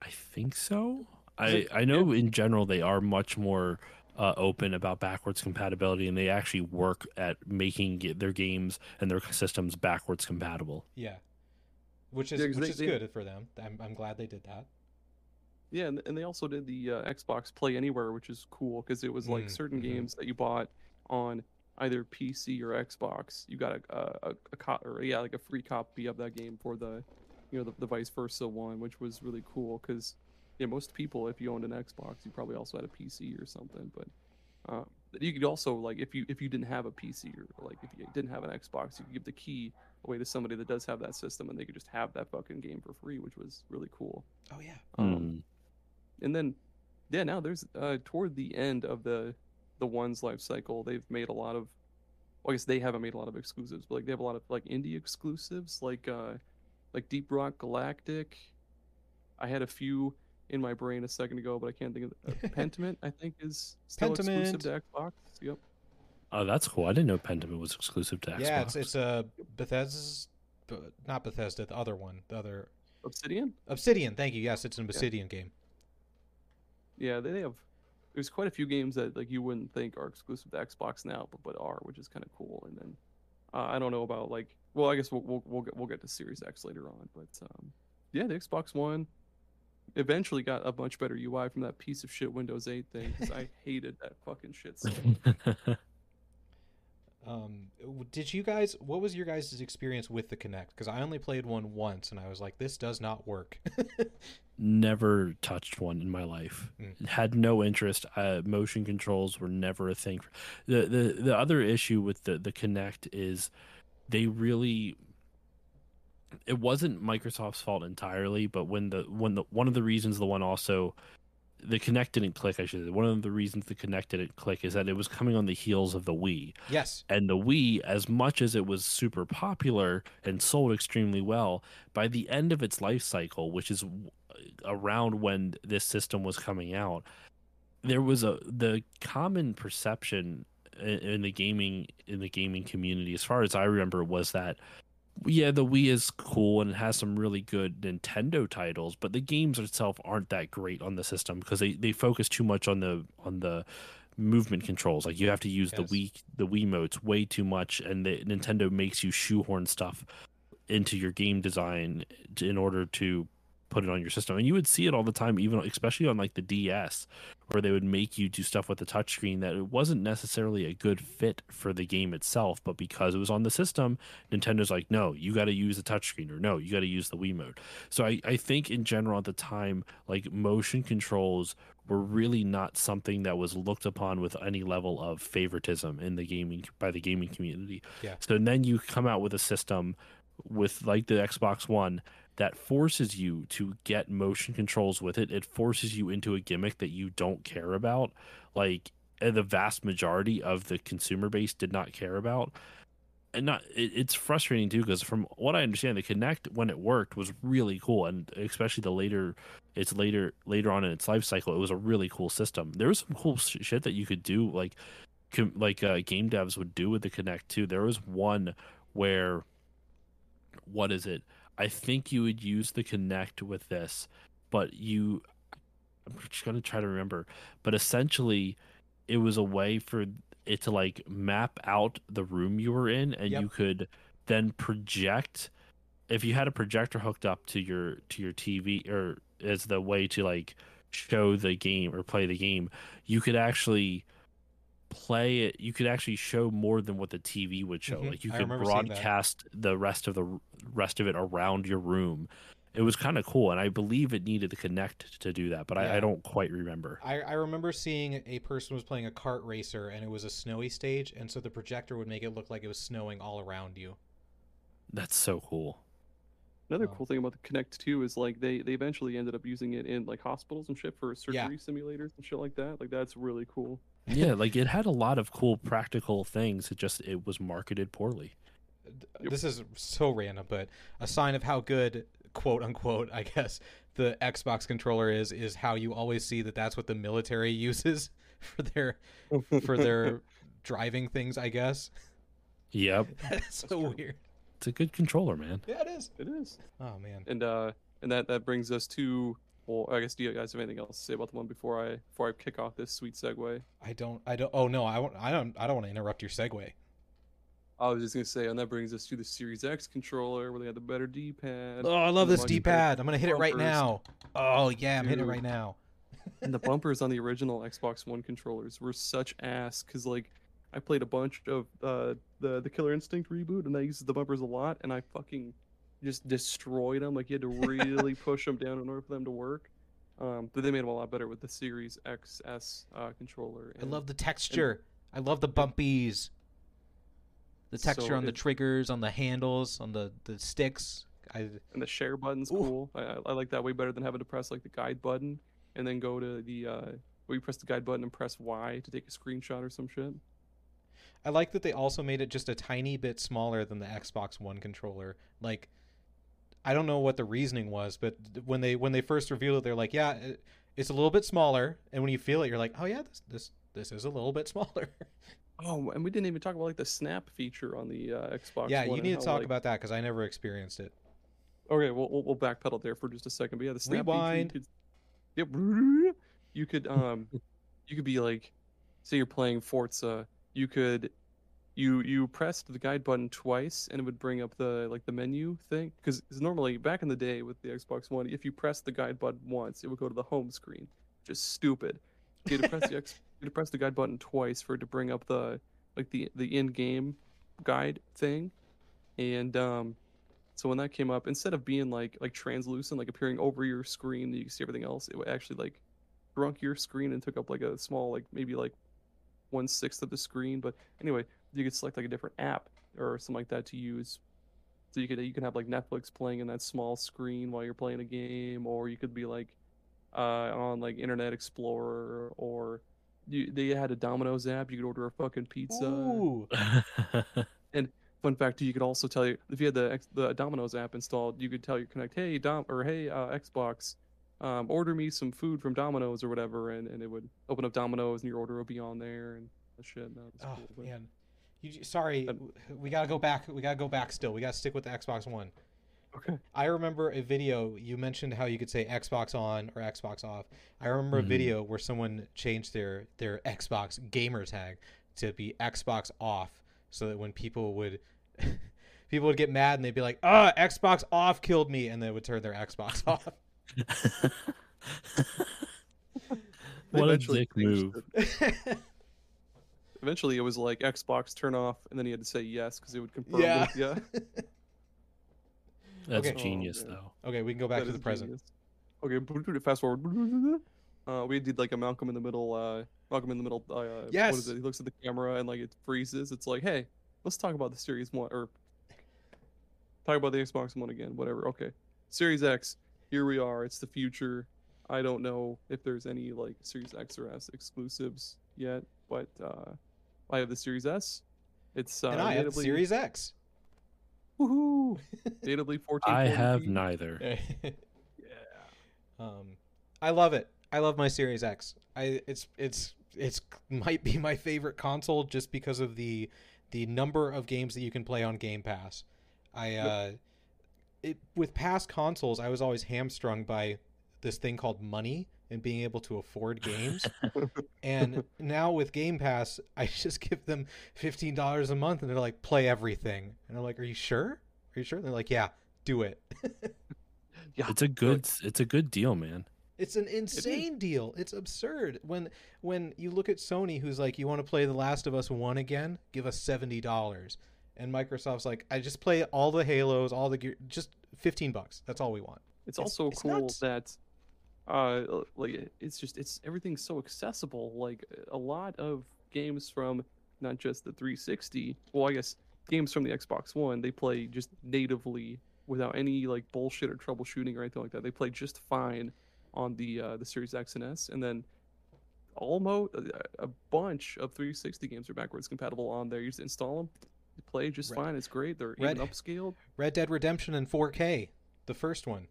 I think so. I I know in general they are much more uh, open about backwards compatibility, and they actually work at making their games and their systems backwards compatible. Yeah, which is Yeah, 'cause which they- is they- good for them. I'm I'm glad they did that. Yeah, and, and they also did the uh, Xbox Play Anywhere, which is cool because it was like Mm, certain mhm. games that you bought on either PC or Xbox, you got a a, a, a co- or yeah, like a free copy of that game for the, you know, the, the vice versa one, which was really cool because yeah, most people, if you owned an Xbox, you probably also had a PC or something. But uh, you could also like if you if you didn't have a PC or like if you didn't have an Xbox, you could give the key away to somebody that does have that system, and they could just have that fucking game for free, which was really cool. Oh yeah. Um, Mm. and then yeah now there's uh toward the end of the the one's life cycle they've made a lot of well, i guess they haven't made a lot of exclusives but like they have a lot of like indie exclusives like uh like deep rock galactic i had a few in my brain a second ago but i can't think of uh, pentiment i think is still exclusive to xbox yep Oh, that's cool. I didn't know Pentiment was exclusive to Xbox. Yeah, it's it's a Bethesda's, not Bethesda, the other one, the other obsidian Obsidian. Thank you. Yes, it's an Obsidian game. yeah they, they have there's quite a few games that like you wouldn't think are exclusive to xbox now but, but are which is kind of cool and then uh, i don't know about like well i guess we'll, we'll, we'll, get, we'll get to series x later on but um, yeah the xbox one eventually got a much better ui from that piece of shit windows 8 thing because i hated that fucking shit so. Um, did you guys? What was your guys' experience with the Kinect? Because I only played one once, and I was like, this does not work. never touched one in my life. Mm. Had no interest. Uh, motion controls were never a thing. The the the other issue with the the Kinect is they really it wasn't Microsoft's fault entirely, but when the when the one of the reasons the one also the Kinect didn't click, I should say. One of the reasons the Kinect didn't click is that it was coming on the heels of the Wii. yes. And the Wii, as much as it was super popular and sold extremely well, by the end of its life cycle, which is around when this system was coming out, there was a the common perception in, in the gaming in the gaming community, as far as I remember, was that yeah, the Wii is cool and it has some really good Nintendo titles, but the games itself aren't that great on the system because they, they focus too much on the on the movement controls. Like you have to use Yes. the Wii the Wii Wiimotes way too much, and the Nintendo makes you shoehorn stuff into your game design in order to put it on your system. And you would see it all the time, even especially on like the DS, where they would make you do stuff with the touchscreen that it wasn't necessarily a good fit for the game itself, but because it was on the system, Nintendo's like, no, you got to use the touchscreen, or no, you got to use the Wiimote. So I, I think in general at the time, like motion controls were really not something that was looked upon with any level of favoritism in the gaming by the gaming community. Yeah. So then you come out with a system with like the Xbox One that forces you to get motion controls with it. It forces you into a gimmick that you don't care about. Like the vast majority of the consumer base did not care about. And not it, it's frustrating too because from what I understand, the Kinect when it worked was really cool, and especially the later, it's later later on in its life cycle, it was a really cool system. There was some cool sh- shit that you could do, like com- like uh, game devs would do with the Kinect too. There was one where, what is it? I think you would use the Kinect with this, but you, I'm just gonna try to remember. But essentially, it was a way for it to like map out the room you were in, and Yep. you could then project. If you had a projector hooked up to your to your TV, or as the way to like show the game or play the game, you could actually play it you could actually show more than what the TV would show Mhm. like you could remember seeing that. broadcast the rest of the rest of it around your room it was kind of cool and I believe it needed to connect to do that but I, Yeah. I don't quite remember I, I remember seeing a person was playing a kart racer and it was a snowy stage and so the projector would make it look like it was snowing all around you that's so cool Another Oh. cool thing about the Kinect too is like they they eventually ended up using it in like hospitals and shit for surgery Yeah. simulators and shit like that. Like that's really cool. Yeah like it had a lot of cool practical things it just it was marketed poorly. This is so random but a sign of how good quote unquote i guess the xbox controller is is how you always see that that's what the military uses for their for their driving things i guess. Yep. That's so true. weird. It's a good controller man. Yeah it is. It is. oh man. And uh and that that brings us to well, I guess do you guys have anything else to say about the one before I before I kick off this sweet segue? i don't i don't oh no i won't i don't i don't want to interrupt your segue. I was just gonna say, and that brings us to the Series X controller where they had the better D-pad. oh i love this d-pad. i'm gonna hit it right now. Oh yeah i'm hitting it right now. And the bumpers on the original Xbox One controllers were such ass because like I played a bunch of uh, the the Killer Instinct reboot and I used the bumpers a lot and I fucking just destroyed them. Like you had to really push them down in order for them to work. Um, but they made them a lot better with the Series XS uh, controller. i love the texture i love the bumpies the So texture on the triggers on the handles on the the sticks i and the share button's Ooh. cool. I, I- I like that way better than having to press like the guide button and then go to the uh, where you press the guide button and press Y to take a screenshot or some shit. I like that they also made it just a tiny bit smaller than the Xbox One controller. Like, I don't know what the reasoning was, but when they when they first revealed it, they're like, "Yeah, it, it's a little bit smaller." And when you feel it, you're like, "Oh yeah, this this this is a little bit smaller." Oh, and we didn't even talk about like the snap feature on the uh, Xbox. yeah, you need to talk like- about that because I never experienced it. Okay, we'll, we'll we'll backpedal there for just a second. But yeah, the snap feature, You could, yep, you could um, you could be like, say you're playing Forza, you could, you you pressed the guide button twice and it would bring up the like the menu thing because normally back in the day with the Xbox One, if you press the guide button once, it would go to the home screen, is stupid. You had to press the X, you had to press the guide button twice for it to bring up the like the the in-game guide thing, and um, so when that came up, instead of being like like translucent, like appearing over your screen, you can see everything else, it would actually like shrunk your screen and took up like a small like maybe like one sixth of the screen. But anyway, you could select like a different app or something like that to use. So you could you can have like Netflix playing in that small screen while you're playing a game, or you could be like uh, on like Internet Explorer, or you, they had a Domino's app. You could order a fucking pizza. Ooh, and Fun fact: you could also tell you if you had the the Domino's app installed, you could tell your Kinect, "Hey Dom," or "Hey uh, Xbox, um, order me some food from Domino's or whatever," and, and it would open up Domino's and your order would be on there and that shit. That was oh cool. but- man, you sorry, Um, we gotta go back. We gotta go back. Still, we gotta stick with the Xbox One. Okay. I remember a video you mentioned how you could say Xbox on or Xbox off. I remember Mhm. a video where someone changed their their Xbox gamer tag to be Xbox off so that when people would people would get mad and they'd be like, "Ah, Xbox off killed me," and they would turn their Xbox off. What a dick changed move. it. Eventually, it was like Xbox turn off, and then he had to say yes because it would confirm. yeah. that- yeah. That's Okay. genius, Oh, man. though. okay, we can go back That to the present. genius. Okay, fast forward. Uh, we did like a Malcolm in the Middle. Uh, Malcolm in the Middle. Uh, What Yes. is it? He looks at the camera and like it freezes. It's like, hey, let's talk about the Series One or talk about the Xbox One again. Whatever. Okay, Series X. Here we are. It's the future. I don't know if there's any like Series X or S exclusives yet, but uh, I have the Series S. It's uh, and I have the Series X. Woohoo! natively 14. I have neither. Yeah. um, I love it. I love my Series X. I it's it's it's might be my favorite console just because of the the number of games that you can play on Game Pass. I uh, it with past consoles, I was always hamstrung by this thing called money and being able to afford games. and now with Game Pass, I just give them fifteen dollars a month, and they're like, "Play everything," and I'm like, "Are you sure? Are you sure?" And they're like, "Yeah, do it." Yeah, It's a good it's a good deal, man. It's an insane deal. It's absurd. When when you look at Sony, who's like, "You want to play The Last of Us One again? Give us seventy dollars." And Microsoft's like, "I just play all the Halos, all the gear, just fifteen bucks. That's all we want." It's It's- also it's cool nuts. that uh like it's just it's everything's so accessible like a lot of games from not just the 360 well i guess games from the xbox one they play just natively without any like bullshit or troubleshooting or anything like that. They play just fine on the uh the series x and s and then almost a bunch of 360 games are backwards compatible on there. You just install them play just Red- fine it's great they're Red- even upscaled. Red Dead Redemption in 4K, the first one.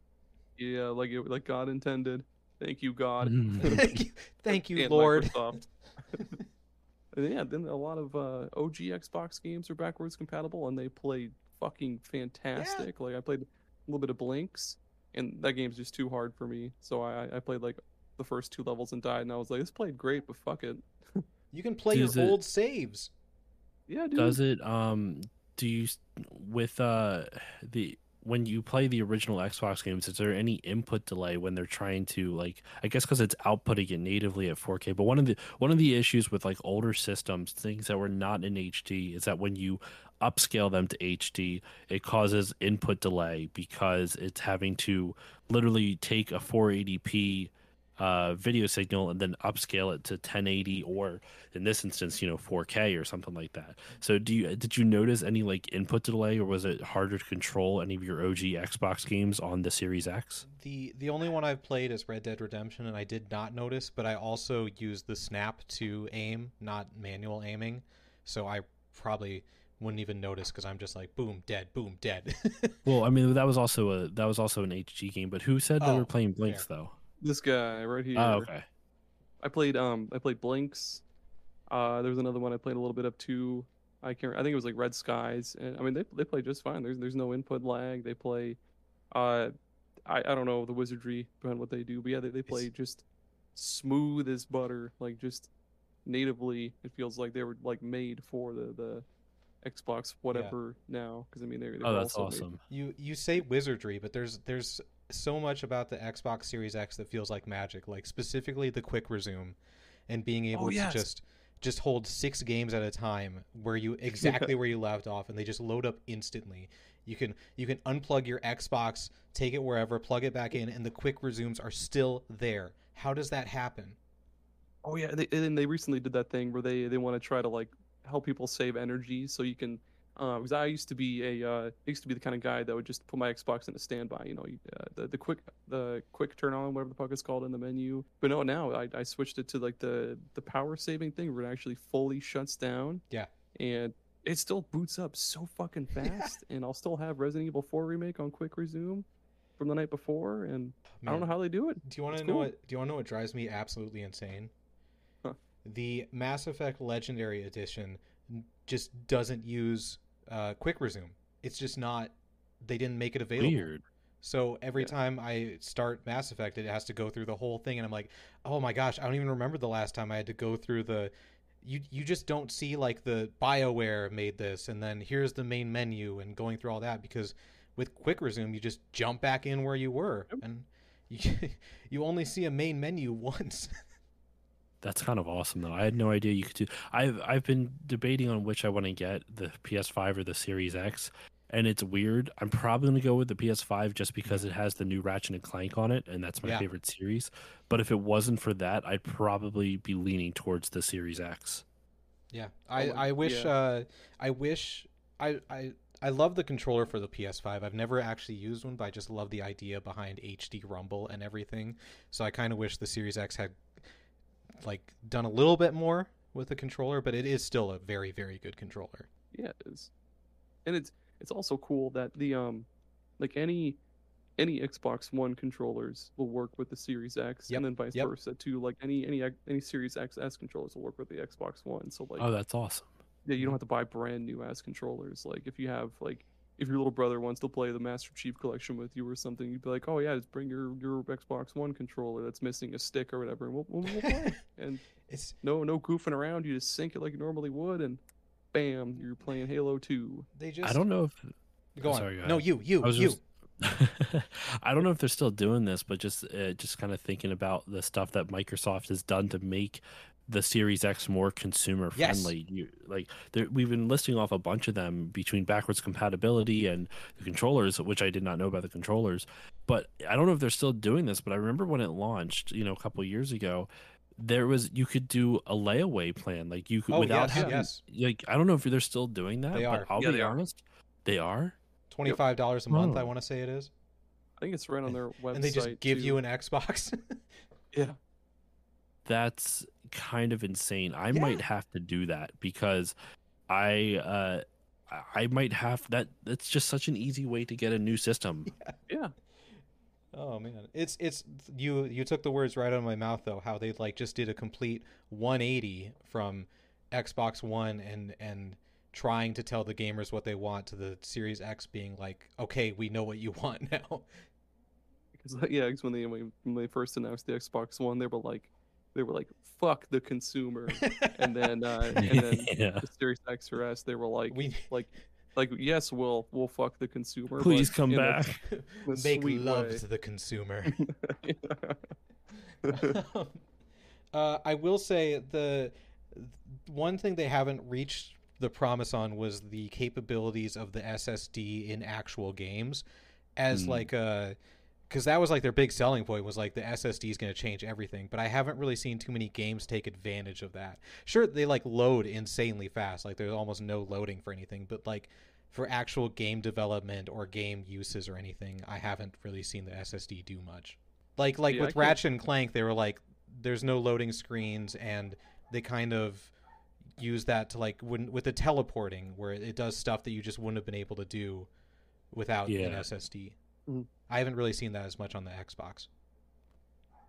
Yeah like it like god intended thank you god Thank you, Thank you and Lord. Microsoft. and yeah, then a lot of uh, OG Xbox games are backwards compatible, and they play fucking fantastic. Like I played a little bit of Blinx, and that game's just too hard for me. So I, I played like the first two levels and died, and I was like, this played great, but fuck it. You can play Does your it- old saves. Yeah, dude. Does it um do you with uh the when you play the original Xbox games, is there any input delay when they're trying to like? I guess because it's outputting it natively at 4K. But one of the one of the issues with like older systems, things that were not in HD, is that when you upscale them to HD, it causes input delay because it's having to literally take a 480p uh, video signal and then upscale it to 1080 or in this instance, you know, 4K or something like that. So do you did you notice any like input delay or was it harder to control any of your OG Xbox games on the Series X? The the only one I've played is Red Dead Redemption, and I did not notice, but I also use the snap to aim, not manual aiming. So I probably wouldn't even notice because I'm just like boom, dead, boom, dead. Well, I mean that was also a that was also an HG game, but who said they Oh, were playing Blinx though? This guy right here. Oh, okay. I played um I played Blinx. Uh, there was another one I played a little bit of too. I can't. I think it was like Red Skies, and I mean they they play just fine. There's there's no input lag. They play, uh, I I don't know the wizardry behind what they do, but yeah, they, they play just smooth as butter, like just natively. It feels like they were like made for the the Xbox whatever now. Because I mean they. they Oh, that's also made- awesome. you you say wizardry, but there's there's so much about the Xbox Series X that feels like magic. Like specifically the quick resume, and being oh, able Oh, yes. to just just hold six games at a time where you exactly where you left off and they just load up instantly you can you can unplug your xbox take it wherever plug it back in and the quick resumes are still there how does that happen Oh yeah, they, and they recently did that thing where they they want to try to like help people save energy, so you can. Because I used to be a uh, used to be the kind of guy that would just put my Xbox in a standby. You know, uh, the the quick the quick turn on, whatever the fuck it's called in the menu. But no, now I, I switched it to like the the power saving thing where it actually fully shuts down. Yeah. And it still boots up so fucking fast, and I'll still have Resident Evil 4 remake on quick resume from the night before, and I don't know how they do it. do you want to it's know cool. what do you want to know what drives me absolutely insane Huh. the mass effect legendary edition just doesn't use uh, quick resume it's just not they didn't make it available Weird. So every Yeah. time I start Mass Effect, it has to go through the whole thing, and I'm like, oh my gosh, I don't even remember the last time I had to go through the. You you just don't see like the Bioware made this, and then here's the main menu, and going through all that because with Quick Resume, you just jump back in where you were, and you, you only see a main menu once. That's kind of awesome, though. I had no idea you could do. I've I've been debating on which I want to get, the PS5 or the Series X, and it's weird. I'm probably gonna go with the PS5 just because it has the new Ratchet and Clank on it, and that's my Yeah. favorite series. But if it wasn't for that, I'd probably be leaning towards the Series X. Yeah, I, I wish yeah. uh, I wish I, I I love the controller for the PS5. I've never actually used one, but I just love the idea behind HD Rumble and everything. So I kind of wish the Series X had like done a little bit more with the controller, but it is still a very very good controller. Yeah, it is. And it's it's also cool that the um like any any Xbox One controllers will work with the Series X Yep, and then vice yep. versa too. Like any any any Series XS controllers will work with the Xbox One. So like Oh, that's awesome. yeah, you don't have to buy brand new ass controllers. Like if you have like if your little brother wants to play the Master Chief collection with you or something, you'd be like, "Oh yeah, just bring your your Xbox One controller that's missing a stick or whatever, and we'll, we'll, we'll play." and It's no no goofing around. You just sync it like you normally would, and bam, you're playing Halo Two. they just I don't know if go on. sorry, go no, you you I was you. just. I don't know if they're still doing this, but just uh, just kind of thinking about the stuff that Microsoft has done to make the Series X more consumer Yes. friendly. You like there- we've been listing off a bunch of them between backwards compatibility and the controllers, which I did not know about the controllers. But I don't know if they're still doing this. But I remember when it launched, you know, a couple of years ago, there was you could do a layaway plan, like you could Oh without yes, having yes. like I don't know if they're still doing that. They but are. I'll Yeah, be they are. they are. Twenty five dollars a month. I Oh. want to say it is, I think it's right on their website. and they just give too. you an Xbox. yeah. That's kind of insane. I Yeah. might have to do that because I uh I- I might have that that's just such an easy way to get a new system. Yeah. Oh man, it's it's you you took the words right out of my mouth though. How they like just did a complete 180 from Xbox One and and trying to tell the gamers what they want to the Series X being like, okay, we know what you want now. Because yeah, 'cause when they when they first announced the Xbox One, they were like, they were like, "Fuck the consumer," and then uh, and then yeah. the Series X or S, they were like, we like, like yes, we'll we'll fuck the consumer. Please but come in a- back. in a make love way. to the consumer. uh, I will say the one thing they haven't reached the promise on was the capabilities of the SSD in actual games, as Hmm. like a because that was like their big selling point was like the SSD is going to change everything. But I haven't really seen too many games take advantage of that. Sure, they like load insanely fast, like there's almost no loading for anything, but like for actual game development or game uses or anything, I haven't really seen the SSD do much. Like like Yeah, with Ratchet and Clank, they were like, there's no loading screens, and they kind of use that to like when with the teleporting, where it does stuff that you just wouldn't have been able to do without an SSD. Mhm. I haven't really seen that as much on the Xbox.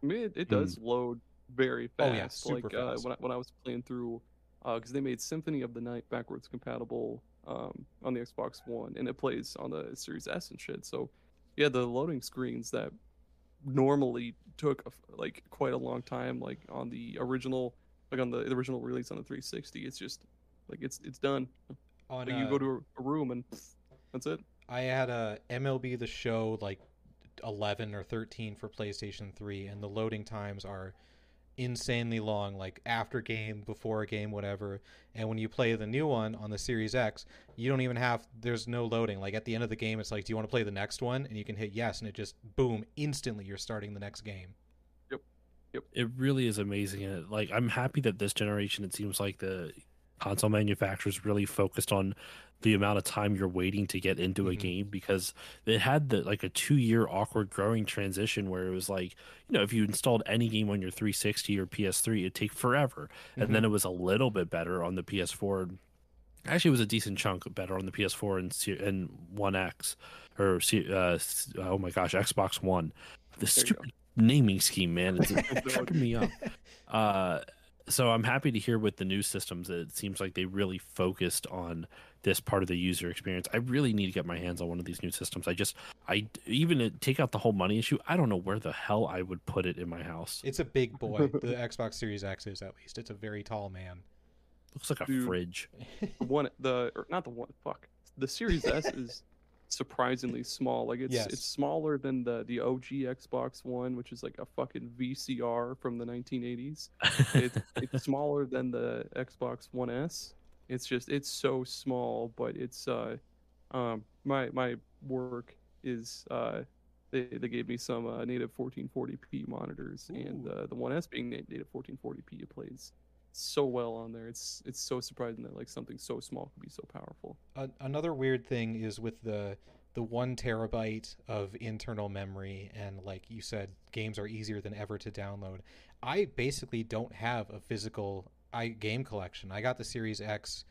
I mean, it, it does load very fast. Oh, yeah, super like uh, fast. when I, when I was playing through, because they made Symphony of the Night backwards compatible um, on the Xbox One, and it plays on the Series S and shit. So, yeah, the loading screens that normally took like quite a long time, like on the original, like on the, the original release on the 360, it's just like it's it's done. On Like you uh, go to a, a room and that's it. I had a MLB the Show like 11 or 13 for PlayStation 3 and the loading times are insanely long like after game before a game whatever and when you play the new one on the Series X you don't even have there's no loading like at the end of the game it's like do you want to play the next one and you can hit yes and it just boom instantly you're starting the next game Yep. Yep. It really is amazing. And like I'm happy that this generation it seems like the console manufacturers really focused on the amount of time you're waiting to get into a Mhm. game because it had the like a two year awkward growing transition where it was like you know if you installed any game on your 360 or PS3 it'd take forever. And then it was a little bit better on the PS4 actually it was a decent chunk better on the PS4 and and One X or uh, oh my gosh Xbox One. The There stupid naming scheme man it's tripping me up. Uh so I'm happy to hear with the new systems that it seems like they really focused on this part of the user experience. I really need to get my hands on one of these new systems. I just, I even take out the whole money issue. I don't know where the hell I would put it in my house. it's a big boy the Xbox Series X is at least it's a very tall man looks like a Dude. fridge. The one the or not the one fuck the Series S is surprisingly small. Like it's Yes. it's smaller than the the OG Xbox One, which is like a fucking VCR from the 1980s. It's it's smaller than the Xbox One S. It's just it's so small, but it's uh um my my work is uh they, they gave me some uh, native 1440p monitors and uh, the One S being native 1440p it plays so well on there. It's it's so surprising that like something so small can be so powerful. A- another weird thing is with the the one terabyte of internal memory, and like you said, games are easier than ever to download. I basically don't have a physical I game collection. I got the Series X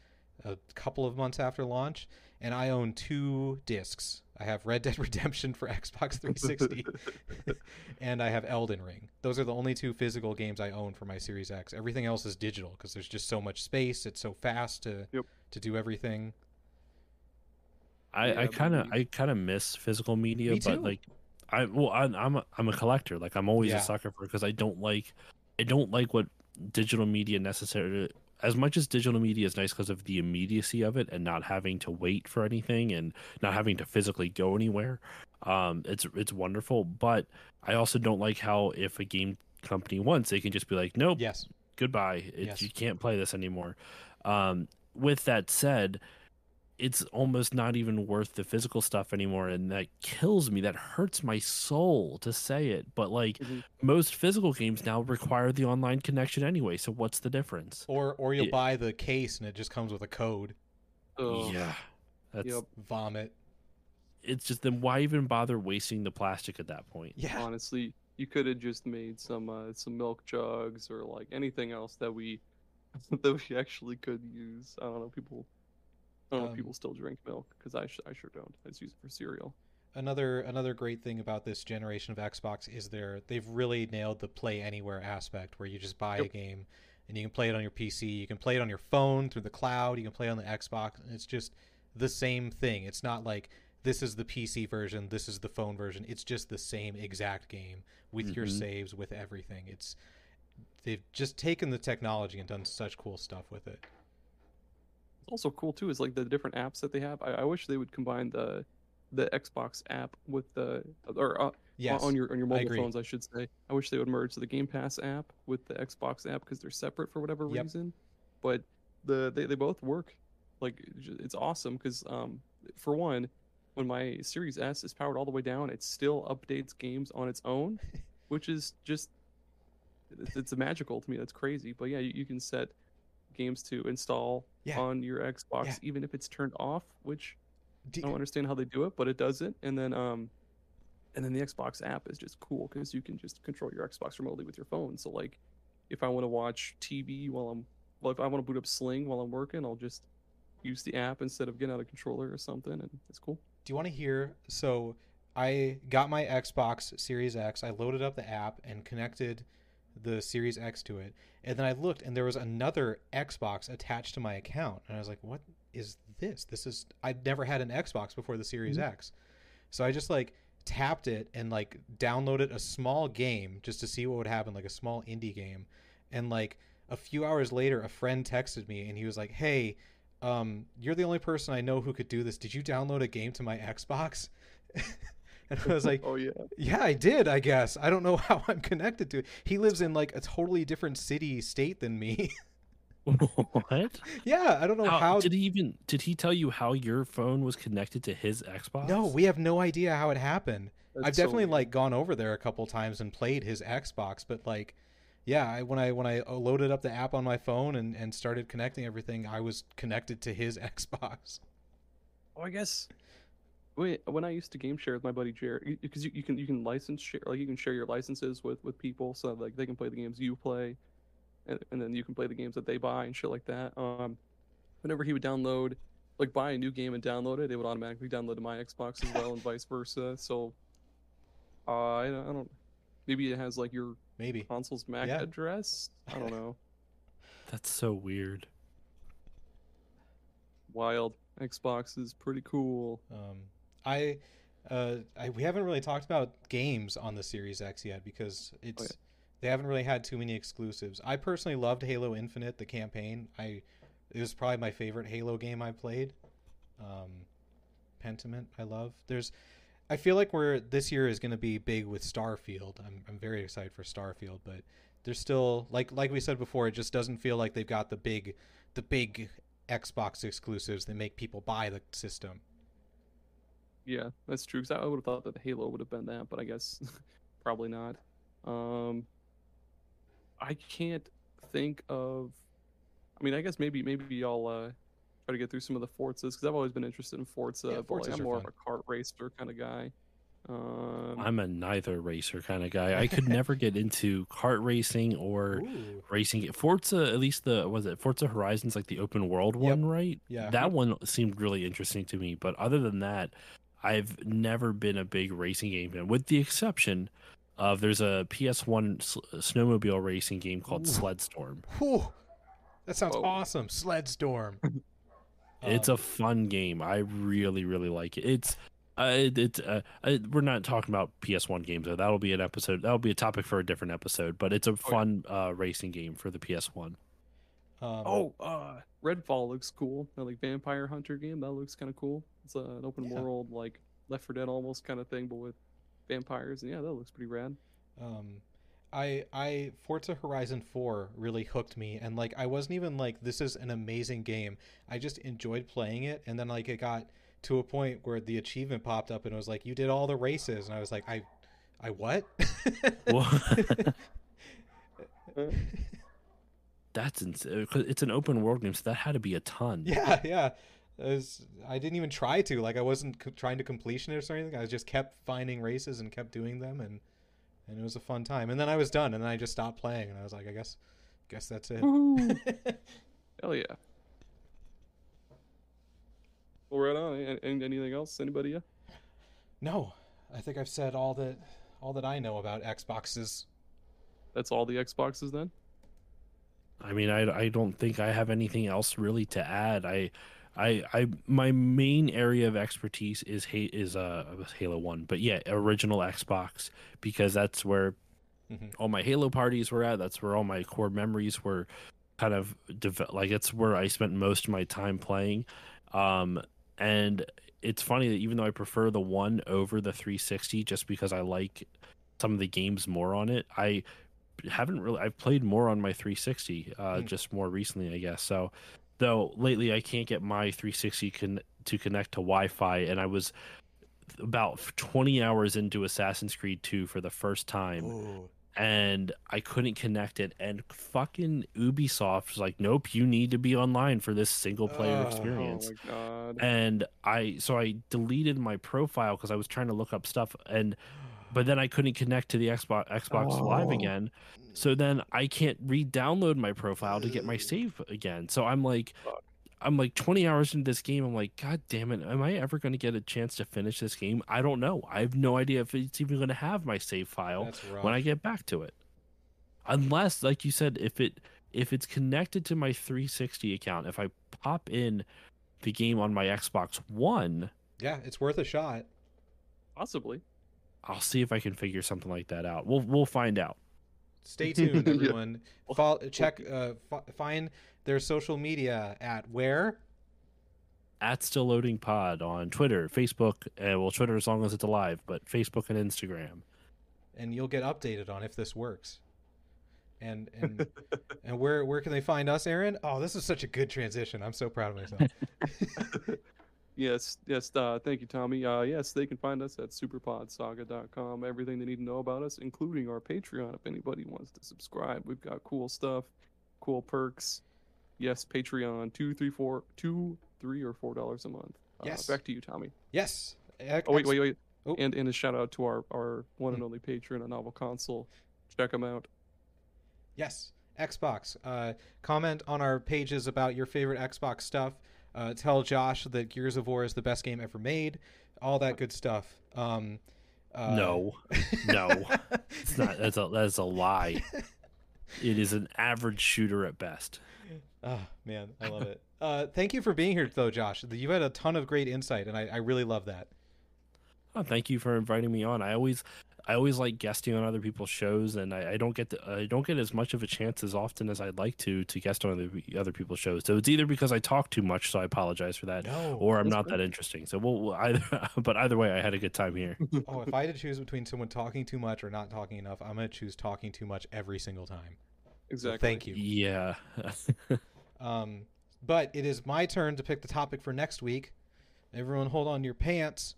a couple of months after launch, and I own two discs. I have Red Dead Redemption for Xbox 360, and I have Elden Ring. Those are the only two physical games I own for my Series X. Everything else is digital because there's just so much space. It's so fast to Yep. to do everything. I, I kind of I kind of miss physical media, Me but like I well I, I'm a, I'm a collector. Like I'm always Yeah. a sucker for because I don't like I don't like what digital media necessarily as much as digital media is nice because of the immediacy of it and not having to wait for anything and not having to physically go anywhere. Um, it's it's wonderful, but I also don't like how if a game company wants, they can just be like, nope, Yes. goodbye. It, Yes. You can't play this anymore. Um, with that said, it's almost not even worth the physical stuff anymore, and that kills me. That hurts my soul to say it. But like Mhm. most physical games now require the online connection anyway. So what's the difference? Or or you'll Yeah. buy the case and it just comes with a code. Ugh. Yeah, that's Yep. Vomit. it's just then why even bother wasting the plastic at that point? Yeah. honestly you could have just made some uh, some milk jugs or like anything else that we that we actually could use i don't know people i don't know Um, if people still drink milk because I, sh- I sure don't i just use it for cereal Another another great thing about this generation of Xbox is their they've really nailed the play anywhere aspect where you just buy a game and you can play it on your PC, you can play it on your phone through the cloud, you can play it on the Xbox, and it's just the same thing. It's not like this is the PC version, this is the phone version. It's just the same exact game with your Mhm. saves, with everything. It's they've just taken the technology and done such cool stuff with it. Also cool too is like the different apps that they have i, I wish they would combine the the xbox app with the or uh, Yes. on your on your mobile agree. phones i should say i wish they would merge the game pass app with the xbox app because they're separate for whatever Yep. reason but the they, they both work like it's awesome because um for one when my series s is powered all the way down it still updates games on its own which is just it's, it's magical to me that's crazy but yeah you, you can set games to install Yeah. on your xbox Yeah. even if it's turned off which Do- I don't understand how they do it, but it does it. And then um and then the Xbox app is just cool because you can just control your Xbox remotely with your phone. So like if I want to watch TV while I'm well, if I want to boot up Sling while I'm working, I'll just use the app instead of getting out a controller or something, and it's cool. Do you want to hear? So I got my Xbox Series X. I loaded up the app and connected the Series X to it. And then I looked and there was another Xbox attached to my account. And I was like, what is this? This is I'd never had an Xbox before the Series X. So I just like tapped it and like downloaded a small game just to see what would happen, like a small indie game. And like a few hours later a friend texted me and he was like, "Hey, um, you're the only person I know who could do this. Did you download a game to my Xbox? and I was like, oh yeah, yeah, I did, I guess. I don't know how I'm connected to it. He lives in like a totally different city, state than me. what? yeah, I don't know How, how. did he even did he tell you how your phone was connected to his Xbox? No, we have no idea how it happened. I've That's so definitely like gone over there a couple times and played his Xbox, but like, yeah, I, when I when I uh, loaded up the app on my phone and and started connecting everything, I was connected to his Xbox. Oh, I guess. Wait, when I used to game share with my buddy Jared, because you, you can you can license share like you can share your licenses with with people, so like they can play the games you play, and, and then you can play the games that they buy and shit like that. Um, whenever he would download, like buy a new game and download it, it would automatically download to my Xbox as well, and vice versa. So, uh, I don't, I don't. Maybe it has like your Maybe. console's MAC Yeah. address. I don't know. That's so weird. Wild. Xbox is pretty cool. Um, I, uh, I we haven't really talked about games on the Series X yet because it's Okay. they haven't really had too many exclusives. I personally loved Halo Infinite, the campaign. I it was probably my favorite Halo game I played. Um, Pentiment I love. There's I feel like we're this year is going to be big with Starfield. I'm I'm very excited for Starfield, but there's still like like we said before, it just doesn't feel like they've got the big the big Xbox exclusives that make people buy the system. Yeah, that's true. Because I would have thought that Halo would have been that, but I guess probably not. Um, I can't think of. I mean, I guess maybe maybe I'll uh, try to get through some of the Forzas because I've always been interested in Forza. Yeah, but like, Forzas I'm more fun. of a kart racer kind of guy. Um, I'm a neither racer kind of guy. I could never get into kart racing or Ooh. racing. Forza, at least the was it Forza Horizons, like the open world one, right? Yeah. That one seemed really interesting to me. But other than that, I've never been a big racing game fan, with the exception of there's a PS1 s- snowmobile racing game called Ooh. Sledstorm. Whew. That sounds Whoa. awesome. Sledstorm. It's Um, a fun game. I really, really like it. It's uh, it, it's uh, uh, we're not talking about PS1 games though. That'll be an episode. That'll be a topic for a different episode. But it's a fun uh, racing game for the PS1. Um, oh, uh, Redfall looks cool. That like vampire hunter game that looks kind of cool. It's uh, an open Yeah. world like Left 4 Dead almost kind of thing, but with vampires. And yeah, that looks pretty rad. Um, I I Forza Horizon 4 really hooked me, and like I wasn't even like this is an amazing game. I just enjoyed playing it, and then like it got to a point where the achievement popped up, and it was like you did all the races, and I was like I, I what? Well, That's insane. Uh, it's an open world game, so that had to be a ton. yeah, yeah. Was, I didn't even try to like I wasn't c- trying to completion it or anything. I just kept finding races and kept doing them, and and it was a fun time. And then I was done, and then I just stopped playing, and I was like, I guess, guess that's it. Woohoo! Hell yeah. Well, right on. An- an- Anything else? Anybody? Yeah. No, I think I've said all that all that I know about Xboxes. That's all the Xboxes then. I mean, I, I don't think I have anything else really to add. I, I, I, my main area of expertise is is uh Halo One, but yeah, original Xbox because that's where Mhm. all my Halo parties were at. That's where all my core memories were, kind of deve- like it's where I spent most of my time playing. Um, and it's funny that even though I prefer the one over the 360, just because I like some of the games more on it, I haven't really I've played more on my 360 uh Hmm. just more recently I guess so though lately I can't get my 360 con- to connect to Wi-Fi and I was about 20 hours into Assassin's Creed 2 for the first time Ooh. and I couldn't connect it and fucking Ubisoft was like nope you need to be online for this single player Oh. experience Oh my god. and I so I deleted my profile because I was trying to look up stuff and but then I couldn't connect to the Xbox Xbox Live Oh. again. So then I can't re-download my profile to get my save again. So I'm like I'm like 20 hours into this game. I'm like, God damn it! Am I ever going to get a chance to finish this game? I don't know. I have no idea if it's even going to have my save file when I get back to it. Unless, like you said, if it if it's connected to my 360 account, if I pop in the game on my Xbox One, yeah, it's worth a shot. Possibly. I'll see if I can figure something like that out. We'll we'll find out. Stay tuned, Yeah. everyone. Follow, check, uh, f- find their social media at where. At Still Loading Pod on Twitter, Facebook, and well, Twitter as long as it's alive, but Facebook and Instagram. and you'll get updated on if this works. And and and where where can they find us, Aaron? Oh, this is such a good transition. I'm so proud of myself. Yes, yes. Uh, thank you, Tommy. Uh, yes, they can find us at superpodsaga.com. Everything they need to know about us, including our Patreon. If anybody wants to subscribe, we've got cool stuff, cool perks. Yes, Patreon two, three, four, two, three, or four dollars a month. Uh, Yes. Back to you, Tommy. yes. Oh wait, wait, wait. Oh. And and a shout out to our our one and Hmm. only patron, a novel console. Check them out. Yes, Xbox. Uh, comment on our pages about your favorite Xbox stuff. Uh, tell Josh that Gears of War is the best game ever made. All that good stuff. Um, uh, no, no, it's not. That's a that's a lie. It is an average shooter at best. Oh man, I love it. Uh, thank you for being here, though, Josh. You had a ton of great insight, and I, I really love that. Oh, thank you for inviting me on. I always, I always like guesting on other people's shows, and I, I don't get the, I don't get as much of a chance as often as I'd like to to guest on other other people's shows. So it's either because I talk too much, so I apologize for that, No. or I'm not fine. that interesting. So we'll, we'll either, but either way, I had a good time here. oh, if I had to choose between someone talking too much or not talking enough, I'm gonna choose talking too much every single time. So Exactly. thank you. Yeah. Um, but it is my turn to pick the topic for next week. Everyone, hold on to your pants.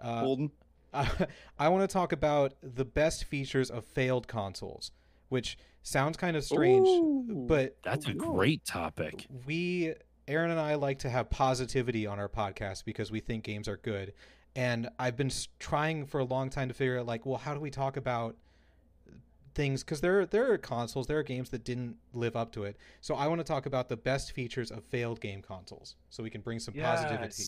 Uh, Holden. I, want to talk about the best features of failed consoles, which sounds kind of strange, Ooh. but That's a great topic. we, Aaron and I, like to have positivity on our podcast because we think games are good. And I've been trying for a long time to figure out, like, well, how do we talk about things? Because there, there are consoles, there are games that didn't live up to it. So I want to talk about the best features of failed game consoles, so we can bring some positivity.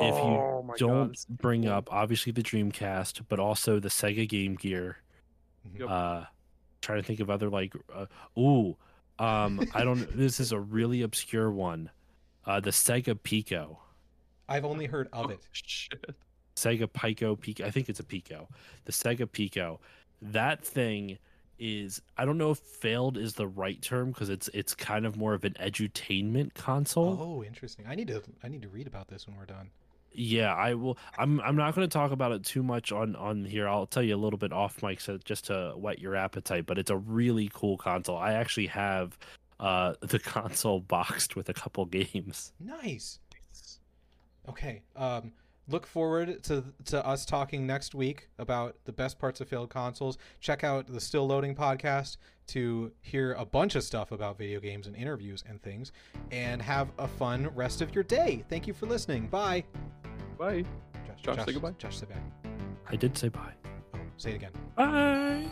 If you Oh Don't God, bring up obviously the Dreamcast, but also the Sega Game Gear. Yep. Uh, trying to think of other like, uh, ooh, um, I don't. this is a really obscure one. Uh, the Sega Pico, I've only heard of it. Oh, shit. Sega Pico Pico. I think it's a Pico. The Sega Pico. That thing is. I don't know if failed is the right term because it's it's kind of more of an edutainment console. Oh, interesting. I need to I need to read about this when we're done. Yeah, I will. I'm. I'm not going to talk about it too much on on here. I'll tell you a little bit off mic, so just to whet your appetite. But it's a really cool console. I actually have uh the console boxed with a couple games. Nice. Okay. Um, look forward to to us talking next week about the best parts of failed consoles. Check out the Still Loading podcast to hear a bunch of stuff about video games and interviews and things. And have a fun rest of your day. Thank you for listening. Bye. Bye. Josh, Josh, say goodbye. Josh, say bye. I did say bye. Oh, say it again. Bye.